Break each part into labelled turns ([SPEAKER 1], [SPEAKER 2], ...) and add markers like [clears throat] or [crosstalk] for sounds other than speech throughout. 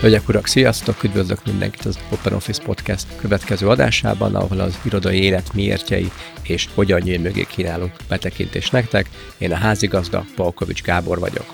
[SPEAKER 1] Hölgyek, urak, sziasztok! Üdvözlök mindenkit az Open Office Podcast következő adásában, ahol az irodai élet miértjei és hogyan nyíl mögé kínálunk betekintést nektek. Én a házigazda, Palkovics Gábor vagyok.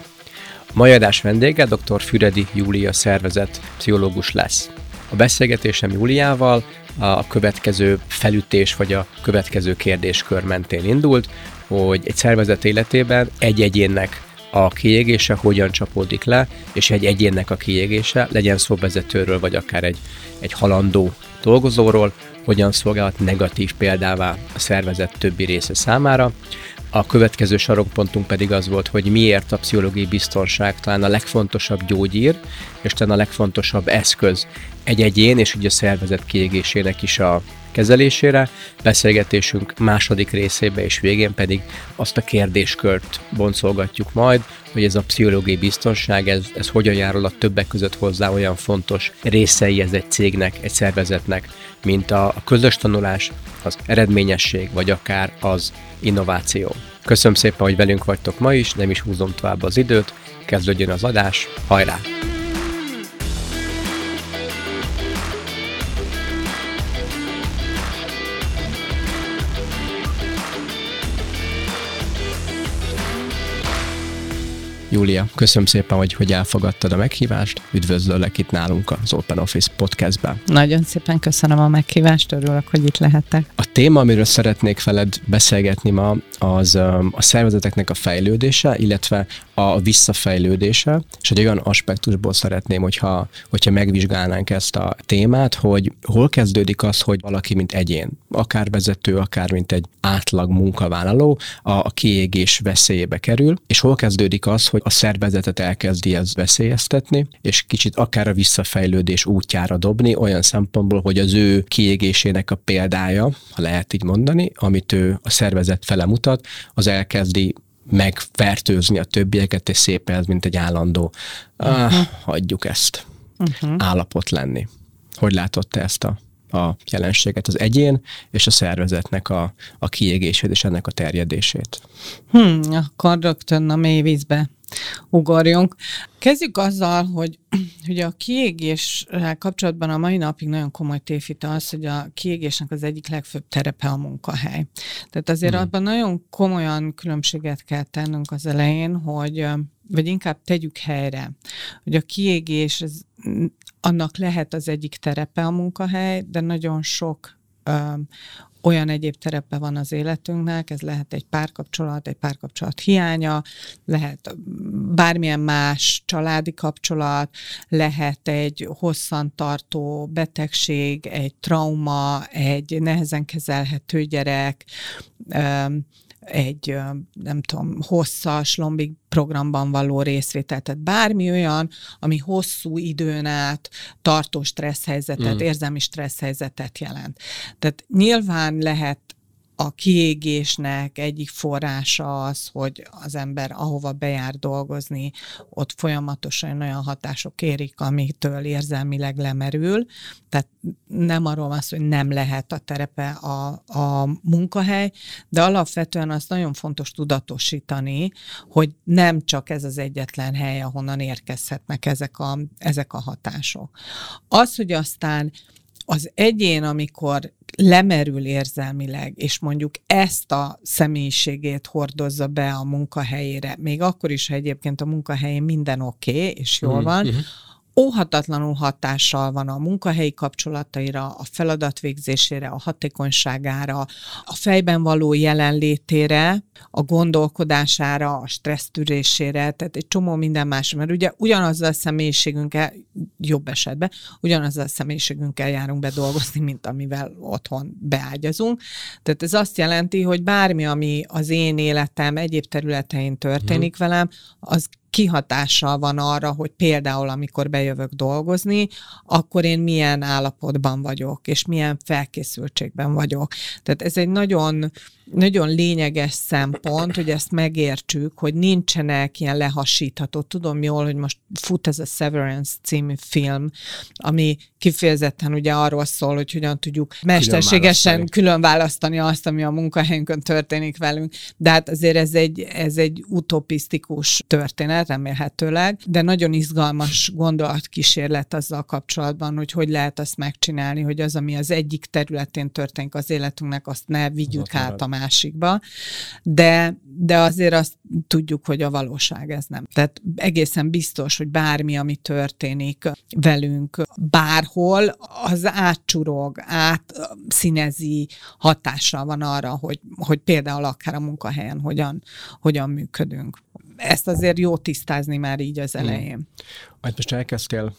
[SPEAKER 1] A mai adás vendége dr. Füredi Júlia szervezet pszichológus lesz. A beszélgetésem Júliával a következő felütés vagy a következő kérdéskör mentén indult, hogy egy szervezet életében egy egyénnek a kiégése hogyan csapódik le, és egy egyénnek a kiégése, legyen szó vezetőről, vagy akár egy, egy halandó dolgozóról, hogyan szolgálhat negatív példává a szervezet többi része számára. A következő sarokpontunk pedig az volt, hogy miért a pszichológiai biztonság talán a legfontosabb gyógyír, és talán a legfontosabb eszköz egy egyén és ugye a szervezet kiégésének is a kezelésére. Beszélgetésünk második részébe és végén pedig azt a kérdéskört boncolgatjuk majd, hogy ez a pszichológiai biztonság, ez, ez hogyan járul a többek között hozzá olyan fontos részei ez egy cégnek, egy szervezetnek, mint a, a közös tanulás, az eredményesség, vagy akár az innováció. Köszönöm szépen, hogy velünk vagytok ma is, nem is húzom tovább az időt, kezdődjön az adás, hajrá! Júlia, köszönöm szépen, hogy, hogy elfogadtad a meghívást. Üdvözlök itt nálunk az Open Office podcastben.
[SPEAKER 2] Nagyon szépen köszönöm a meghívást, örülök, hogy itt lehetek.
[SPEAKER 1] A téma, amiről szeretnék veled beszélgetni ma, az um, a szervezeteknek a fejlődése, illetve a visszafejlődése, és egy olyan aspektusból szeretném, hogyha, hogyha megvizsgálnánk ezt a témát, hogy hol kezdődik az, hogy valaki, mint egyén, akár vezető, akár mint egy átlag munkavállaló, a, a kiégés veszélyébe kerül, és hol kezdődik az, hogy a szervezetet elkezdi ez veszélyeztetni, és kicsit akár a visszafejlődés útjára dobni, olyan szempontból, hogy az ő kiégésének a példája, ha lehet így mondani, amit ő a szervezet fele mutat, az elkezdi megfertőzni a többieket, és szépen ez, mint egy állandó, uh-huh. ah, hagyjuk ezt, uh-huh. állapot lenni. Hogy látod te ezt a, a jelenséget, az egyén és a szervezetnek a, a kiégését és ennek a terjedését?
[SPEAKER 2] Hmm, akkor rögtön a mély vízbe ugorjunk. Kezdjük azzal, hogy, hogy a kiégéssel kapcsolatban a mai napig nagyon komoly tévhite az, hogy a kiégésnek az egyik legfőbb terepe a munkahely. Tehát azért hmm. abban nagyon komolyan különbséget kell tennünk az elején, hogy vagy inkább tegyük helyre, hogy a kiégés, ez, annak lehet az egyik terepe a munkahely, de nagyon sok olyan egyéb terepe van az életünknek, ez lehet egy párkapcsolat, egy párkapcsolat hiánya, lehet bármilyen más családi kapcsolat, lehet egy hosszantartó betegség, egy trauma, egy nehezen kezelhető gyerek, egy, nem tudom, hosszas lombik programban való részvétel, tehát bármi olyan, ami hosszú időn át tartó stressz helyzetet, mm. érzelmi stressz helyzetet jelent. Tehát nyilván lehet a kiégésnek egyik forrása az, hogy az ember ahova bejár dolgozni, ott folyamatosan olyan hatások érik, amitől érzelmileg lemerül. Tehát nem arról van szó, hogy nem lehet a terepe a, a munkahely, de alapvetően azt nagyon fontos tudatosítani, hogy nem csak ez az egyetlen hely, ahonnan érkezhetnek ezek a, ezek a hatások. Az, hogy aztán az egyén, amikor lemerül érzelmileg, és mondjuk ezt a személyiségét hordozza be a munkahelyére, még akkor is, ha egyébként a munkahelyén minden oké, okay, és jól mm, van, uh-huh óhatatlanul hatással van a munkahelyi kapcsolataira, a feladatvégzésére, a hatékonyságára, a fejben való jelenlétére, a gondolkodására, a stressztűrésére, tehát egy csomó minden más, mert ugye ugyanazzal a személyiségünkkel, jobb esetben, ugyanazzal a személyiségünkkel járunk be dolgozni, mint amivel otthon beágyazunk. Tehát ez azt jelenti, hogy bármi, ami az én életem egyéb területein történik mm. velem, az kihatással van arra, hogy például amikor bejövök dolgozni, akkor én milyen állapotban vagyok, és milyen felkészültségben vagyok. Tehát ez egy nagyon nagyon lényeges szempont, hogy ezt megértsük, hogy nincsenek ilyen lehasítható. Tudom jól, hogy most fut ez a Severance című film, ami kifejezetten ugye arról szól, hogy hogyan tudjuk mesterségesen külön választani azt, ami a munkahelyünkön történik velünk. De hát azért ez egy, ez egy utopisztikus történet, remélhetőleg, de nagyon izgalmas gondolatkísérlet azzal kapcsolatban, hogy hogy lehet azt megcsinálni, hogy az, ami az egyik területén történik az életünknek, azt ne vigyük át a másikba, de, de azért azt tudjuk, hogy a valóság ez nem. Tehát egészen biztos, hogy bármi, ami történik velünk bárhol, az átcsurog, átszínezi, hatással van arra, hogy, hogy például akár a munkahelyen hogyan, hogyan működünk. Ezt azért jó tisztázni már így az hmm. elején. Hmm.
[SPEAKER 1] Majd most elkezdtél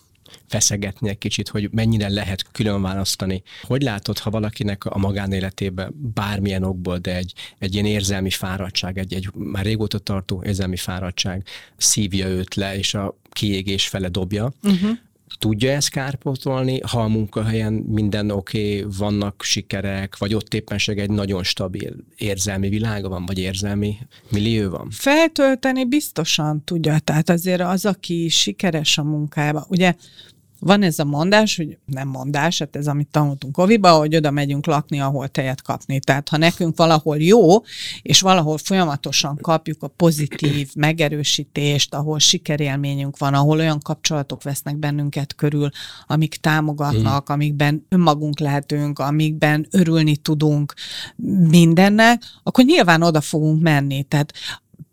[SPEAKER 1] feszegetni egy kicsit, hogy mennyire lehet külön választani. Hogy látod, ha valakinek a magánéletében bármilyen okból, de egy, egy ilyen érzelmi fáradtság, egy, egy már régóta tartó érzelmi fáradtság szívja őt le, és a kiégés fele dobja, uh-huh tudja ezt kárpótolni, ha a munkahelyen minden oké, okay, vannak sikerek, vagy ott éppenség egy nagyon stabil érzelmi világa van, vagy érzelmi millió van?
[SPEAKER 2] Feltölteni biztosan tudja, tehát azért az, aki sikeres a munkájában, ugye van ez a mondás, hogy nem mondás, hát ez amit tanultunk Koviba, hogy oda megyünk lakni, ahol tejet kapni. Tehát ha nekünk valahol jó, és valahol folyamatosan kapjuk a pozitív megerősítést, ahol sikerélményünk van, ahol olyan kapcsolatok vesznek bennünket körül, amik támogatnak, mm. amikben önmagunk lehetünk, amikben örülni tudunk mindennek, akkor nyilván oda fogunk menni. Tehát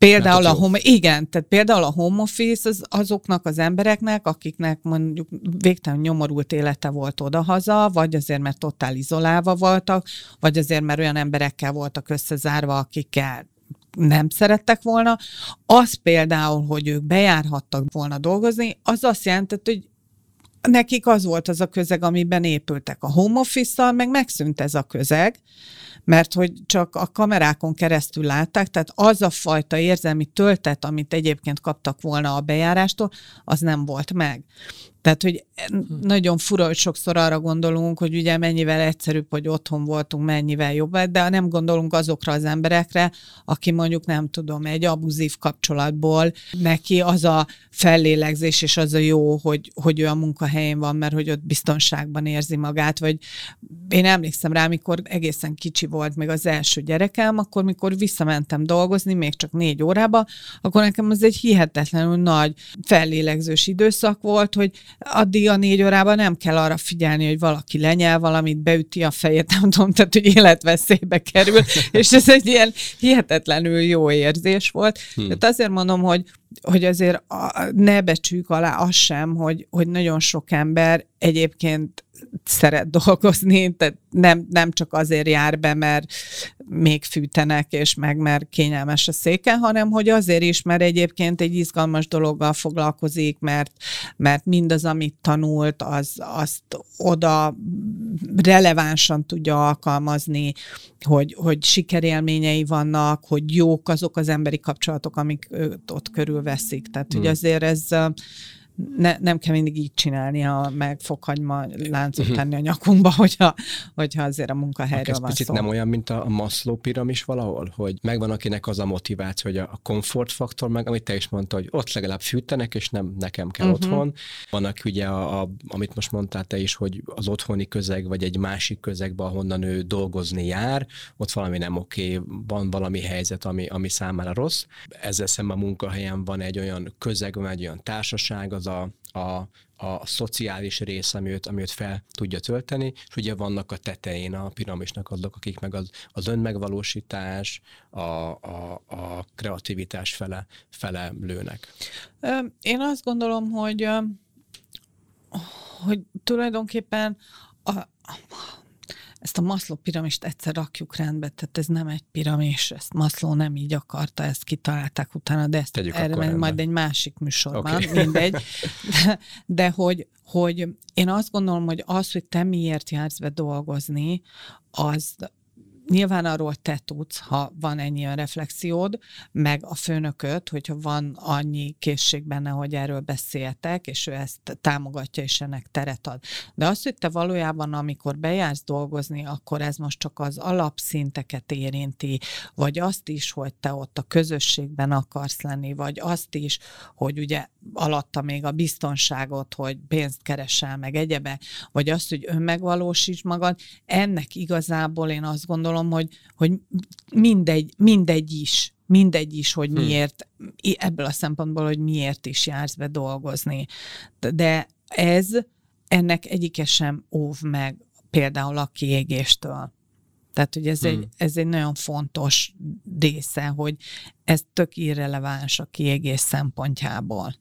[SPEAKER 2] Például a home, igen, tehát például a home office az azoknak az embereknek, akiknek mondjuk végtelen nyomorult élete volt odahaza, vagy azért, mert totál izolálva voltak, vagy azért, mert olyan emberekkel voltak összezárva, akikkel nem szerettek volna, az például, hogy ők bejárhattak volna dolgozni, az azt jelentett, hogy nekik az volt az a közeg, amiben épültek. A home office meg megszűnt ez a közeg, mert hogy csak a kamerákon keresztül látták, tehát az a fajta érzelmi töltet, amit egyébként kaptak volna a bejárástól, az nem volt meg. Tehát, hogy hm. nagyon fura, hogy sokszor arra gondolunk, hogy ugye mennyivel egyszerűbb, hogy otthon voltunk, mennyivel jobb, de nem gondolunk azokra az emberekre, aki mondjuk nem tudom, egy abuzív kapcsolatból neki az a fellélegzés és az a jó, hogy, hogy ő a munkahelyén van, mert hogy ott biztonságban érzi magát, vagy én emlékszem rá, amikor egészen kicsi volt még az első gyerekem, akkor mikor visszamentem dolgozni, még csak négy órába, akkor nekem az egy hihetetlenül nagy fellélegzős időszak volt, hogy addig a négy órában nem kell arra figyelni, hogy valaki lenyel valamit, beüti a fejét, nem tudom, tehát, hogy életveszélybe kerül, [laughs] és ez egy ilyen hihetetlenül jó érzés volt. Hmm. Tehát azért mondom, hogy hogy azért ne becsük alá az sem, hogy, hogy nagyon sok ember egyébként szeret dolgozni, tehát nem, nem csak azért jár be, mert még fűtenek, és meg mert kényelmes a széke, hanem hogy azért is, mert egyébként egy izgalmas dologgal foglalkozik, mert, mert mindaz, amit tanult, az, azt oda relevánsan tudja alkalmazni, hogy, hogy sikerélményei vannak, hogy jók azok az emberi kapcsolatok, amik ott körülveszik. Tehát, hmm. hogy azért ez ne, nem kell mindig így csinálni, ha meg fokhagyma láncot uh-huh. tenni a nyakunkba, [laughs] hogyha, hogyha azért a munkahelyről van
[SPEAKER 1] picit szó. nem olyan, mint a, a Maslow piramis valahol, hogy megvan akinek az a motiváció, hogy a, a komfortfaktor meg, amit te is mondta, hogy ott legalább fűtenek, és nem nekem kell uh-huh. otthon. Van, aki ugye, a, a, amit most mondtál te is, hogy az otthoni közeg, vagy egy másik közegben, ahonnan ő dolgozni jár, ott valami nem oké, van valami helyzet, ami, ami számára rossz. Ezzel szemben a munkahelyen van egy olyan közeg, van egy olyan társaság, az az a, a, a szociális rész, ami őt, ami őt fel tudja tölteni, és ugye vannak a tetején a piramisnak azok, akik meg az, az önmegvalósítás, a, a, a kreativitás fele, fele lőnek.
[SPEAKER 2] Én azt gondolom, hogy hogy tulajdonképpen a, ezt a Maslow piramist egyszer rakjuk rendbe, tehát ez nem egy piramis, ezt Maslow nem így akarta, ezt kitalálták utána, de ezt Tegyük erre majd egy másik műsorban, okay. [laughs] mindegy. De, de hogy, hogy én azt gondolom, hogy az, hogy te miért jársz be dolgozni, az Nyilván arról te tudsz, ha van ennyi reflexiód, meg a főnököt, hogyha van annyi készség benne, hogy erről beszéltek, és ő ezt támogatja, és ennek teret ad. De az, hogy te valójában, amikor bejársz dolgozni, akkor ez most csak az alapszinteket érinti, vagy azt is, hogy te ott a közösségben akarsz lenni, vagy azt is, hogy ugye alatta még a biztonságot, hogy pénzt keresel, meg egyebe, vagy azt, hogy önmegvalósíts magad, ennek igazából én azt gondolom, hogy, hogy mindegy, mindegy is mindegy is, hogy hmm. miért, ebből a szempontból, hogy miért is jársz be dolgozni. De ez ennek egyike sem óv meg például a kiégéstől. Tehát, hogy ez, hmm. egy, ez egy nagyon fontos része, hogy ez tök irreleváns a kiégés szempontjából.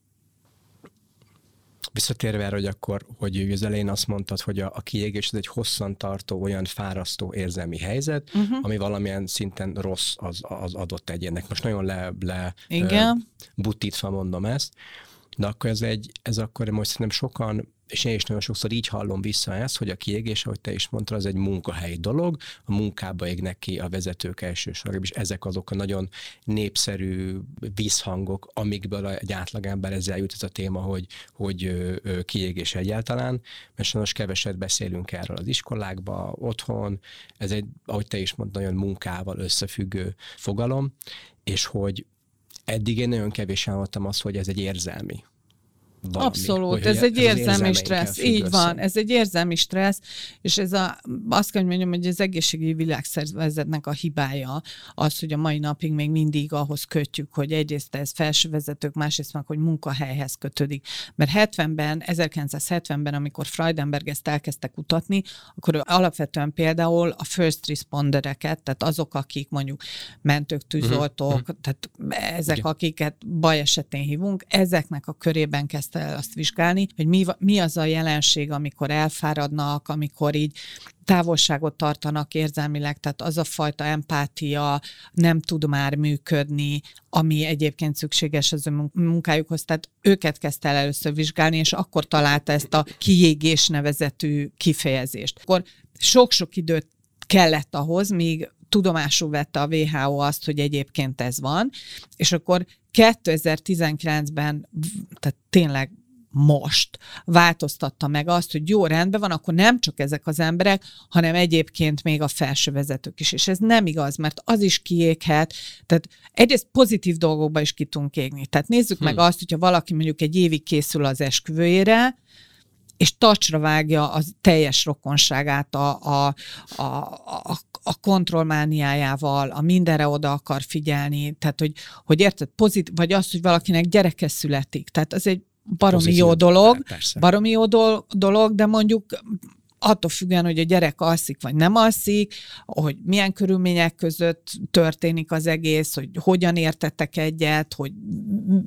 [SPEAKER 1] Visszatérve erre, hogy akkor, hogy az elején azt mondtad, hogy a, a kiégés ez egy hosszan tartó, olyan fárasztó érzelmi helyzet, uh-huh. ami valamilyen szinten rossz az, az adott egyének. Most nagyon le, le
[SPEAKER 2] Igen.
[SPEAKER 1] butítva mondom ezt, de akkor ez, egy, ez akkor most szerintem sokan és én is nagyon sokszor így hallom vissza ezt, hogy a kiégés, ahogy te is mondtad, az egy munkahelyi dolog, a munkába égnek ki a vezetők elsősorban, és ezek azok a nagyon népszerű visszhangok, amikből egy átlagember ezzel jut ez a téma, hogy, hogy kiégés egyáltalán, mert sajnos keveset beszélünk erről az iskolákba, otthon, ez egy, ahogy te is mondtad, nagyon munkával összefüggő fogalom, és hogy eddig én nagyon kevés hallottam azt, hogy ez egy érzelmi
[SPEAKER 2] valami. Abszolút, ez, egy érzelmi stressz. Így össze. van, ez egy érzelmi stressz, és ez a, azt kell, hogy mondjam, hogy az egészségügyi világszervezetnek a hibája az, hogy a mai napig még mindig ahhoz kötjük, hogy egyrészt ez felsővezetők, másrészt meg, hogy munkahelyhez kötődik. Mert 70-ben, 1970-ben, amikor Freudenberg ezt elkezdte kutatni, akkor alapvetően például a first respondereket, tehát azok, akik mondjuk mentők, tűzoltók, uh-huh. tehát ezek, Igen. akiket baj esetén hívunk, ezeknek a körében kezdte el azt vizsgálni, hogy mi, mi az a jelenség, amikor elfáradnak, amikor így távolságot tartanak érzelmileg, tehát az a fajta empátia nem tud már működni, ami egyébként szükséges az ő munkájukhoz. Tehát őket kezdte el először vizsgálni, és akkor találta ezt a kiégés nevezetű kifejezést. Akkor sok-sok időt kellett ahhoz, míg tudomásul vette a WHO azt, hogy egyébként ez van, és akkor 2019-ben, tehát tényleg most változtatta meg azt, hogy jó, rendben van, akkor nem csak ezek az emberek, hanem egyébként még a felső vezetők is. És ez nem igaz, mert az is kiéghet, tehát egyrészt pozitív dolgokba is ki tudunk égni. Tehát nézzük hm. meg azt, hogyha valaki mondjuk egy évig készül az esküvőjére, és tacsra vágja az teljes rokonságát a, a, a, a, a kontrollmániájával, a mindenre oda akar figyelni, tehát hogy, hogy érted, pozit, vagy az, hogy valakinek gyereke születik, tehát az egy baromi Pozíció, jó dolog, persze. baromi jó dolog, de mondjuk attól függően, hogy a gyerek alszik vagy nem alszik, hogy milyen körülmények között történik az egész, hogy hogyan értettek egyet, hogy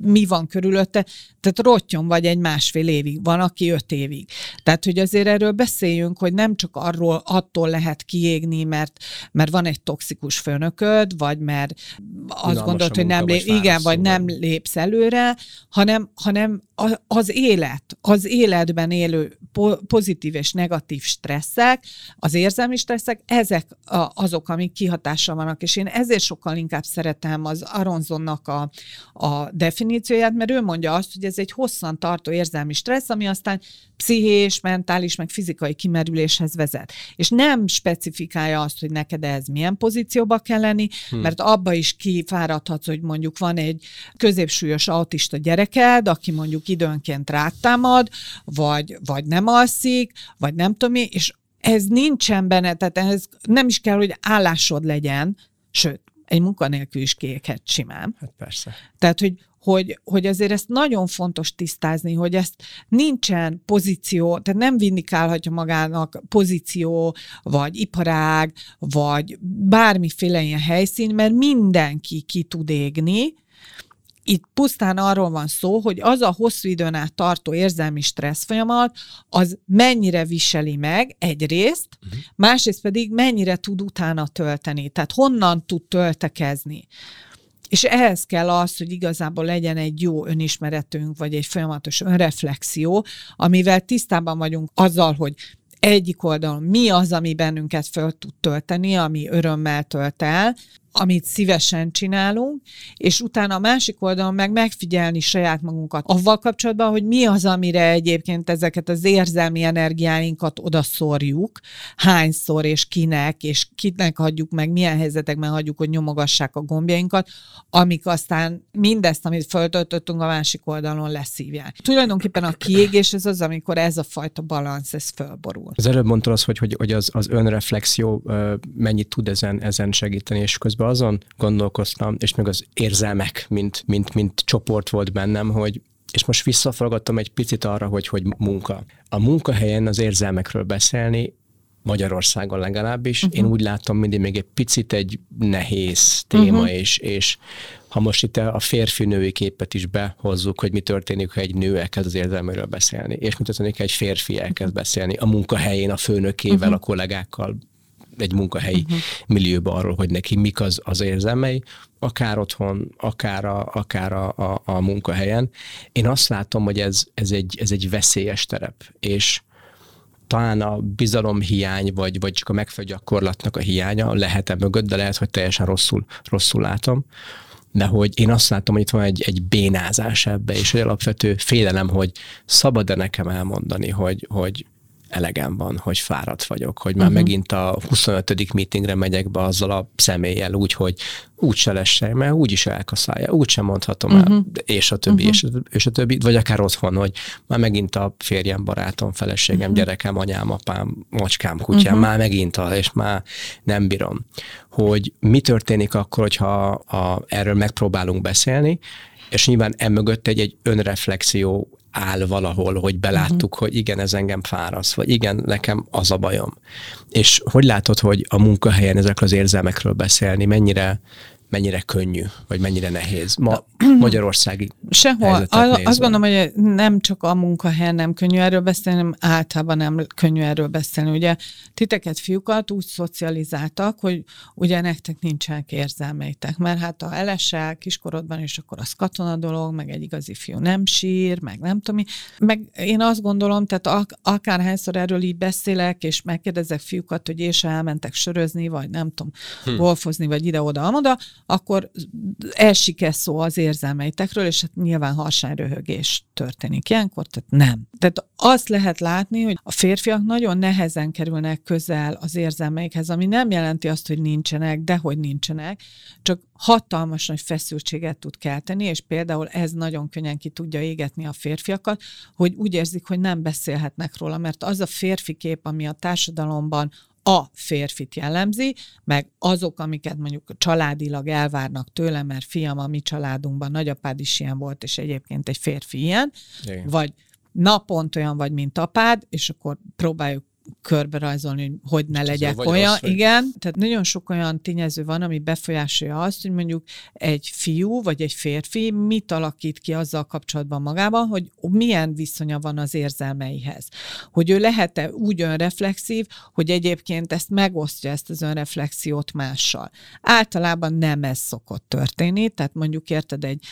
[SPEAKER 2] mi van körülötte. Tehát rottyon vagy egy másfél évig, van, aki öt évig. Tehát, hogy azért erről beszéljünk, hogy nem csak arról attól lehet kiégni, mert, mert van egy toxikus főnököd, vagy mert azt gondolod, hogy nem lép, igen, vagy nem lépsz előre, hanem, hanem az élet, az életben élő pozitív és negatív stresszek, az érzelmi stresszek, ezek azok, amik kihatással vannak, és én ezért sokkal inkább szeretem az Aronzonnak a, a definícióját, mert ő mondja azt, hogy ez egy hosszan tartó érzelmi stressz, ami aztán pszichés, mentális, meg fizikai kimerüléshez vezet. És nem specifikálja azt, hogy neked ez milyen pozícióba kell lenni, hmm. mert abba is kifáradhatsz, hogy mondjuk van egy középsúlyos autista gyereked, aki mondjuk időnként rátámad, vagy, vagy nem alszik, vagy nem tudom mi, és ez nincsen benne, tehát ez nem is kell, hogy állásod legyen, sőt, egy munkanélkül is kiéghet simán.
[SPEAKER 1] Hát persze.
[SPEAKER 2] Tehát, hogy, hogy, hogy azért ezt nagyon fontos tisztázni, hogy ezt nincsen pozíció, tehát nem vindikálhatja magának pozíció, vagy iparág, vagy bármiféle ilyen helyszín, mert mindenki ki tud égni, itt pusztán arról van szó, hogy az a hosszú időn át tartó érzelmi stressz folyamat, az mennyire viseli meg egyrészt, uh-huh. másrészt pedig mennyire tud utána tölteni, tehát honnan tud töltekezni. És ehhez kell az, hogy igazából legyen egy jó önismeretünk, vagy egy folyamatos önreflexió, amivel tisztában vagyunk azzal, hogy egyik oldalon mi az, ami bennünket föl tud tölteni, ami örömmel tölt el, amit szívesen csinálunk, és utána a másik oldalon meg megfigyelni saját magunkat avval kapcsolatban, hogy mi az, amire egyébként ezeket az érzelmi energiáinkat odaszorjuk, hányszor és kinek, és kinek hagyjuk meg, milyen helyzetekben hagyjuk, hogy nyomogassák a gombjainkat, amik aztán mindezt, amit föltöltöttünk, a másik oldalon leszívják. Tulajdonképpen a kiégés ez az, amikor ez a fajta balansz, ez fölborul.
[SPEAKER 1] Az előbb mondtad az, hogy, hogy, hogy az, az önreflexió mennyit tud ezen, ezen segíteni, és közben azon gondolkoztam, és meg az érzelmek, mint, mint, mint csoport volt bennem, hogy és most visszaforgattam egy picit arra, hogy hogy munka. A munkahelyen az érzelmekről beszélni, Magyarországon legalábbis, uh-huh. én úgy látom mindig még egy picit egy nehéz téma, uh-huh. és, és ha most itt a férfi-női képet is behozzuk, hogy mi történik, ha egy nő elkezd az érzelméről beszélni, és mi történik, ha egy férfi elkezd beszélni a munkahelyén, a főnökével, uh-huh. a kollégákkal, egy munkahelyi uh-huh. millióban arról, hogy neki mik az, az érzelmei, akár otthon, akár a, akár a, a, a munkahelyen. Én azt látom, hogy ez, ez, egy, ez egy veszélyes terep, és talán a bizalomhiány, vagy, vagy csak a megfelelő gyakorlatnak a hiánya lehet-e mögött, de lehet, hogy teljesen rosszul, rosszul látom. De hogy én azt látom, hogy itt van egy, egy bénázás ebbe, és egy alapvető félelem, hogy szabad-e nekem elmondani, hogy, hogy elegem van, hogy fáradt vagyok, hogy már uh-huh. megint a 25. meetingre megyek be azzal a személlyel úgy, hogy úgy se lesse, mert úgy is elkaszálja, úgy sem mondhatom uh-huh. el, és a többi, uh-huh. és, a, és a többi, vagy akár otthon, hogy már megint a férjem, barátom, feleségem, uh-huh. gyerekem, anyám, apám, macskám, kutyám, uh-huh. már megint a, és már nem bírom. Hogy mi történik akkor, hogyha a, erről megpróbálunk beszélni, és nyilván emögött egy, egy önreflexió áll valahol, hogy beláttuk, uh-huh. hogy igen, ez engem fáraszt, vagy igen, nekem az a bajom. És hogy látod, hogy a munkahelyen ezekről az érzelmekről beszélni, mennyire mennyire könnyű, vagy mennyire nehéz ma [clears throat] magyarországi
[SPEAKER 2] Sehol. Az, azt gondolom, hogy nem csak a munkahelyen nem könnyű erről beszélni, hanem általában nem könnyű erről beszélni. Ugye titeket, fiúkat úgy szocializáltak, hogy ugye nektek nincsenek érzelmeitek, mert hát ha elesel kiskorodban, és akkor az katona dolog, meg egy igazi fiú nem sír, meg nem tudom. Meg én azt gondolom, tehát ak- akárhányszor erről így beszélek, és megkérdezek fiúkat, hogy és elmentek sörözni, vagy nem tudom, hm. golfozni, vagy ide-oda-amoda, akkor elsik szó az érzelmeitekről, és hát nyilván harsányröhögés történik ilyenkor, tehát nem. Tehát azt lehet látni, hogy a férfiak nagyon nehezen kerülnek közel az érzelmeikhez, ami nem jelenti azt, hogy nincsenek, de hogy nincsenek, csak hatalmas nagy feszültséget tud kelteni, és például ez nagyon könnyen ki tudja égetni a férfiakat, hogy úgy érzik, hogy nem beszélhetnek róla, mert az a férfi kép, ami a társadalomban a férfit jellemzi, meg azok, amiket mondjuk családilag elvárnak tőle, mert fiam, a mi családunkban nagyapád is ilyen volt, és egyébként egy férfi ilyen, Igen. vagy napont olyan vagy, mint apád, és akkor próbáljuk körbe rajzolni, hogy hogy ne legyek olyan. Az, Igen, tehát nagyon sok olyan tényező van, ami befolyásolja azt, hogy mondjuk egy fiú vagy egy férfi mit alakít ki azzal kapcsolatban magában, hogy milyen viszonya van az érzelmeihez. Hogy ő lehet-e úgy önreflexív, hogy egyébként ezt megosztja, ezt az önreflexiót mással. Általában nem ez szokott történni, tehát mondjuk érted egy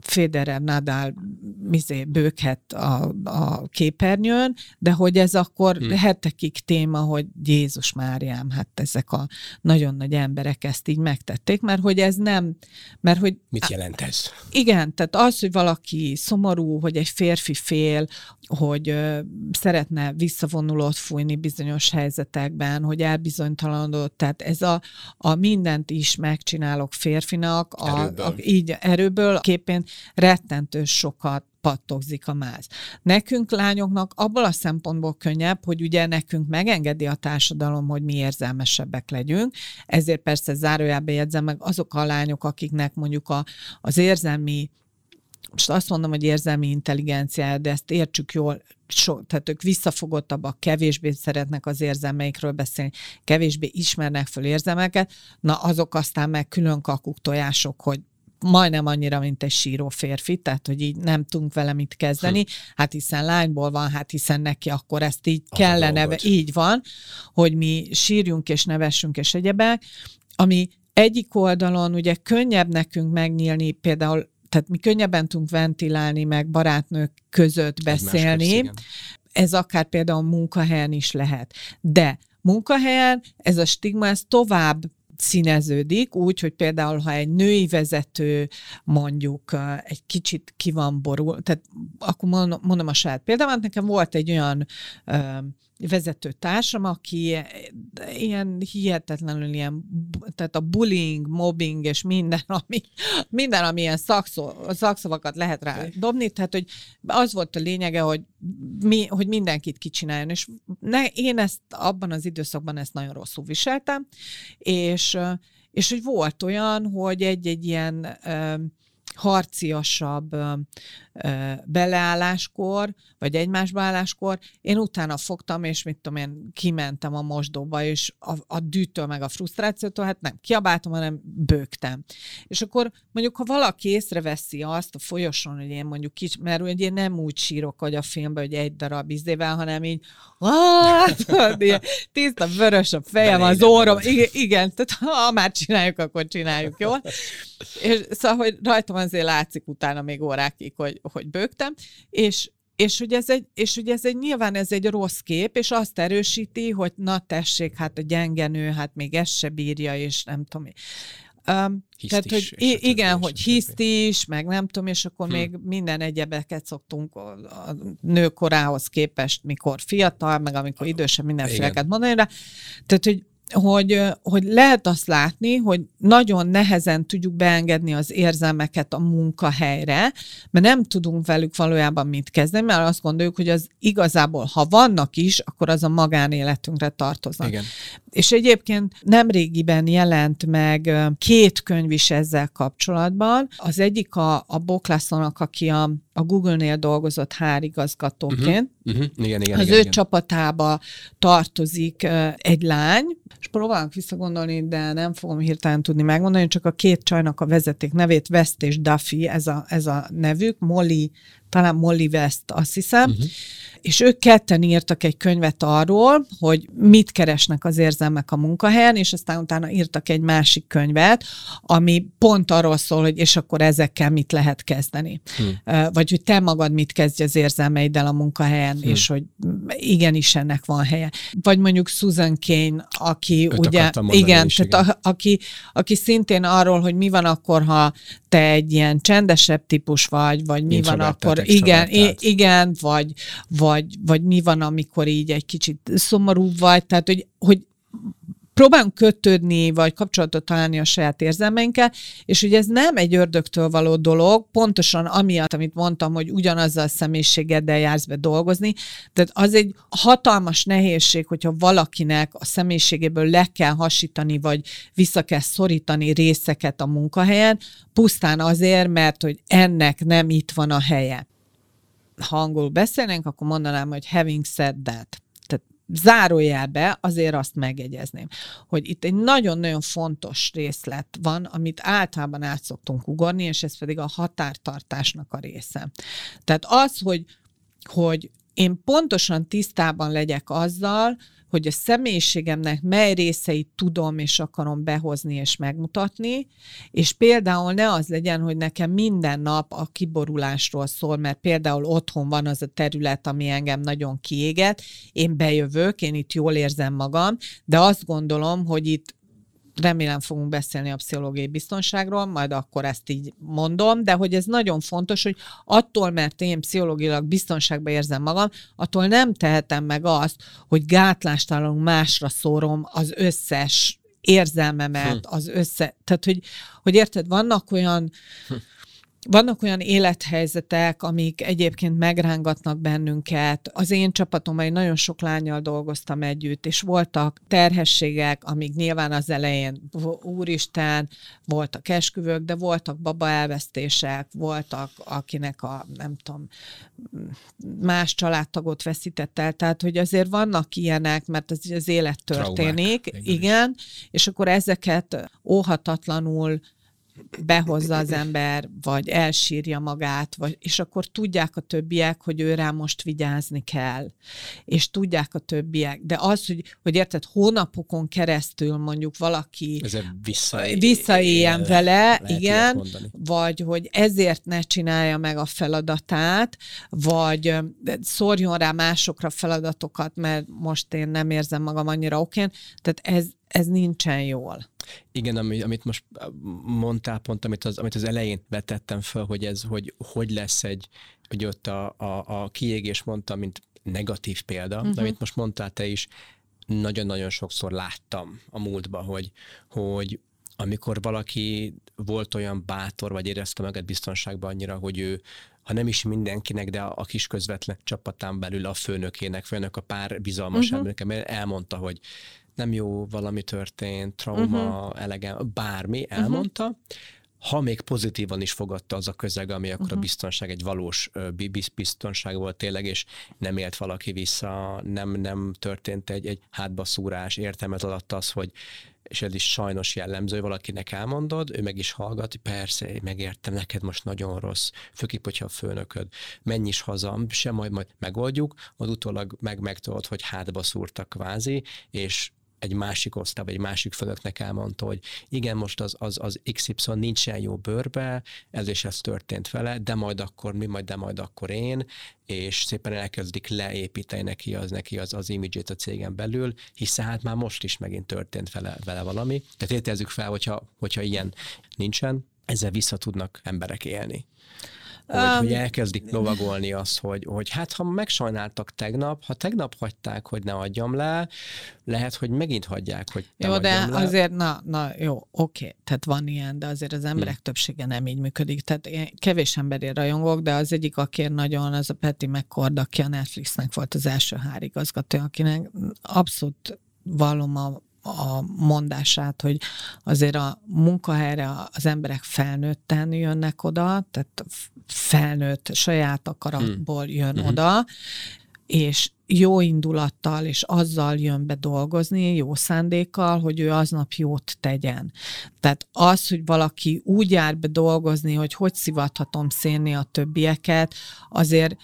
[SPEAKER 2] Federer, Nadal mizé, bőghet a, a képernyőn, de hogy ez akkor hmm. hetekig téma, hogy Jézus Máriám, hát ezek a nagyon nagy emberek ezt így megtették, mert hogy ez nem, mert hogy...
[SPEAKER 1] Mit jelent ez?
[SPEAKER 2] Igen, tehát az, hogy valaki szomorú, hogy egy férfi fél, hogy ö, szeretne visszavonulót fújni bizonyos helyzetekben, hogy elbizonytalanodott, tehát ez a, a mindent is megcsinálok férfinak, a, a, így erőből képén rettentő sokat pattogzik a máz. Nekünk lányoknak abból a szempontból könnyebb, hogy ugye nekünk megengedi a társadalom, hogy mi érzelmesebbek legyünk, ezért persze zárójelbe jegyzem meg azok a lányok, akiknek mondjuk a, az érzelmi most azt mondom, hogy érzelmi intelligencia, de ezt értsük jól, so, tehát ők visszafogottabbak, kevésbé szeretnek az érzelmeikről beszélni, kevésbé ismernek föl érzelmeket, na azok aztán meg külön kakuk tojások, hogy majdnem annyira, mint egy síró férfi, tehát hogy így nem tudunk vele mit kezdeni, hm. hát hiszen lányból van, hát hiszen neki akkor ezt így Az kellene, így van, hogy mi sírjunk és nevessünk és egyebek, ami egyik oldalon ugye könnyebb nekünk megnyílni például tehát mi könnyebben tudunk ventilálni, meg barátnők között beszélni. Ez akár például munkahelyen is lehet. De munkahelyen ez a stigma, ez tovább színeződik, úgy, hogy például, ha egy női vezető mondjuk egy kicsit ki van borul, tehát akkor mondom a saját példámat, nekem volt egy olyan vezető társam, aki ilyen hihetetlenül ilyen, tehát a bullying, mobbing és minden, [laughs] ami, minden, ami ilyen szakszó, szakszavakat lehet rá dobni, tehát hogy az volt a lényege, hogy, mi, hogy mindenkit kicsináljon, és ne, én ezt abban az időszakban ezt nagyon rosszul viseltem, és és hogy volt olyan, hogy egy-egy ilyen ö, harciasabb beleálláskor, vagy egymásbeálláskor, én utána fogtam, és mit tudom én, kimentem a mosdóba, és a, a dűtől meg a frusztrációtól, hát nem kiabáltam, hanem bőgtem. És akkor mondjuk, ha valaki észreveszi azt a folyoson, hogy én mondjuk kicsi, mert ugye nem úgy sírok, hogy a filmben, hogy egy darab izével, hanem így, [laughs] tiszta vörös a fejem, az órom, igen, igen, tehát ha már csináljuk, akkor csináljuk, jó? És szóval, hogy rajtam azért látszik utána még órákig, hogy, hogy bőgtem, és és hogy, ez egy, és hogy ez egy, nyilván ez egy rossz kép, és azt erősíti, hogy na tessék, hát a gyengenő, hát még ezt se bírja, és nem tudom. Um, tehát, hogy i- igen, hogy hiszt is, meg nem tudom, és akkor hm. még minden egyebeket szoktunk a, a nő korához képest, mikor fiatal, meg amikor idősebb, mindenféleket mondani rá. Tehát, hogy hogy, hogy lehet azt látni, hogy nagyon nehezen tudjuk beengedni az érzelmeket a munkahelyre, mert nem tudunk velük valójában mit kezdeni, mert azt gondoljuk, hogy az igazából, ha vannak is, akkor az a magánéletünkre tartoznak. Igen. És egyébként nemrégiben jelent meg két könyv is ezzel kapcsolatban. Az egyik a, a Boklászónak, aki a, a Google-nél dolgozott hárigazgatóként. Uh-huh. Uh-huh. Igen, igen, az igen, ő igen. csapatába tartozik egy lány, és próbálok visszagondolni, de nem fogom hirtelen tudni megmondani, csak a két csajnak a vezeték nevét, West és Duffy, ez a, ez a nevük, Molly, talán Molly West, azt hiszem, uh-huh és ők ketten írtak egy könyvet arról, hogy mit keresnek az érzelmek a munkahelyen, és aztán utána írtak egy másik könyvet, ami pont arról szól, hogy és akkor ezekkel mit lehet kezdeni. Hmm. Vagy hogy te magad mit kezdj az érzelmeiddel a munkahelyen, hmm. és hogy igenis ennek van helye. Vagy mondjuk Susan Kane, aki Őt ugye, igen, is, tehát igen. A, aki, aki szintén arról, hogy mi van akkor, ha te egy ilyen csendesebb típus vagy, vagy mi van akkor, igen, igen, vagy, vagy, vagy mi van, amikor így egy kicsit szomorú vagy, tehát hogy, hogy próbálunk kötődni, vagy kapcsolatot találni a saját érzelmeinkkel, és hogy ez nem egy ördögtől való dolog, pontosan amiatt, amit mondtam, hogy ugyanazzal a személyiségeddel jársz be dolgozni, tehát az egy hatalmas nehézség, hogyha valakinek a személyiségéből le kell hasítani, vagy vissza kell szorítani részeket a munkahelyen, pusztán azért, mert hogy ennek nem itt van a helye. Ha angolul beszélnénk, akkor mondanám, hogy having said that zárójelbe azért azt megjegyezném, hogy itt egy nagyon-nagyon fontos részlet van, amit általában át szoktunk ugorni, és ez pedig a határtartásnak a része. Tehát az, hogy, hogy én pontosan tisztában legyek azzal, hogy a személyiségemnek mely részeit tudom és akarom behozni és megmutatni, és például ne az legyen, hogy nekem minden nap a kiborulásról szól, mert például otthon van az a terület, ami engem nagyon kiéget, én bejövök, én itt jól érzem magam, de azt gondolom, hogy itt remélem fogunk beszélni a pszichológiai biztonságról, majd akkor ezt így mondom, de hogy ez nagyon fontos, hogy attól, mert én pszichológilag biztonságban érzem magam, attól nem tehetem meg azt, hogy gátlástalanul másra szórom az összes érzelmemet, hm. az össze... Tehát, hogy, hogy érted, vannak olyan hm vannak olyan élethelyzetek, amik egyébként megrángatnak bennünket. Az én csapatomban én nagyon sok lányjal dolgoztam együtt, és voltak terhességek, amik nyilván az elején, úristen, voltak esküvők, de voltak baba elvesztések, voltak, akinek a, nem tudom, más családtagot veszített el, tehát, hogy azért vannak ilyenek, mert ez az élet történik, Traumák, igen, és akkor ezeket óhatatlanul behozza az ember, vagy elsírja magát, vagy, és akkor tudják a többiek, hogy ő rá most vigyázni kell, és tudják a többiek. De az, hogy, hogy érted, hónapokon keresztül mondjuk valaki
[SPEAKER 1] visszaél,
[SPEAKER 2] visszaéljen vele, igen, vagy hogy ezért ne csinálja meg a feladatát, vagy szórjon rá másokra feladatokat, mert most én nem érzem magam annyira okén. Tehát ez, ez nincsen jól.
[SPEAKER 1] Igen, ami, amit most mondtál pont, amit az, amit az elején vetettem fel, hogy ez, hogy hogy lesz egy, hogy ott a, a, a kiégés mondta, mint negatív példa, uh-huh. de amit most mondtál te is, nagyon-nagyon sokszor láttam a múltban, hogy, hogy amikor valaki volt olyan bátor, vagy érezte magát biztonságban annyira, hogy ő, ha nem is mindenkinek, de a, a kis közvetlen csapatán belül a főnökének, főnök a pár bizalmas uh-huh. emléke, mert elmondta, hogy nem jó valami történt, trauma, uh-huh. elegem, bármi, elmondta, uh-huh ha még pozitívan is fogadta az a közeg, ami akkor uh-huh. a mhm. biztonság egy valós biztonság volt tényleg, és nem élt valaki vissza, nem, nem történt egy, egy hátbaszúrás, értelmet adott az, hogy és ez is sajnos jellemző, hogy valakinek elmondod, ő meg is hallgat, persze, megértem, neked most nagyon rossz, főképp, hogyha a főnököd, menj is haza, se majd, majd megoldjuk, az utólag meg megtudod, hogy hátba szúrtak kvázi, és egy másik osztály, vagy egy másik fölöknek elmondta, hogy igen, most az, az, az XY nincsen jó bőrbe, ez és ez történt vele, de majd akkor mi, majd de majd akkor én, és szépen elkezdik leépíteni neki az, neki az, az imidzsét a cégen belül, hiszen hát már most is megint történt vele, vele valami. Tehát értezzük fel, hogyha, hogyha ilyen nincsen, ezzel vissza tudnak emberek élni. Hogy, um, hogy elkezdik lovagolni azt, hogy, hogy hát ha megsajnáltak tegnap, ha tegnap hagyták, hogy ne adjam le, lehet, hogy megint hagyják, hogy ne
[SPEAKER 2] Jó, de le. azért, na, na jó, oké, tehát van ilyen, de azért az emberek hmm. többsége nem így működik. Tehát én kevés emberért rajongok, de az egyik, aki nagyon, az a Peti McCord, aki a Netflixnek volt az első hárigazgató, akinek abszolút vallom a a mondását, hogy azért a munkahelyre az emberek felnőtten jönnek oda, tehát felnőtt saját akaratból hmm. jön hmm. oda, és jó indulattal, és azzal jön be dolgozni, jó szándékkal, hogy ő aznap jót tegyen. Tehát az, hogy valaki úgy jár be dolgozni, hogy hogy szivathatom szénni a többieket, azért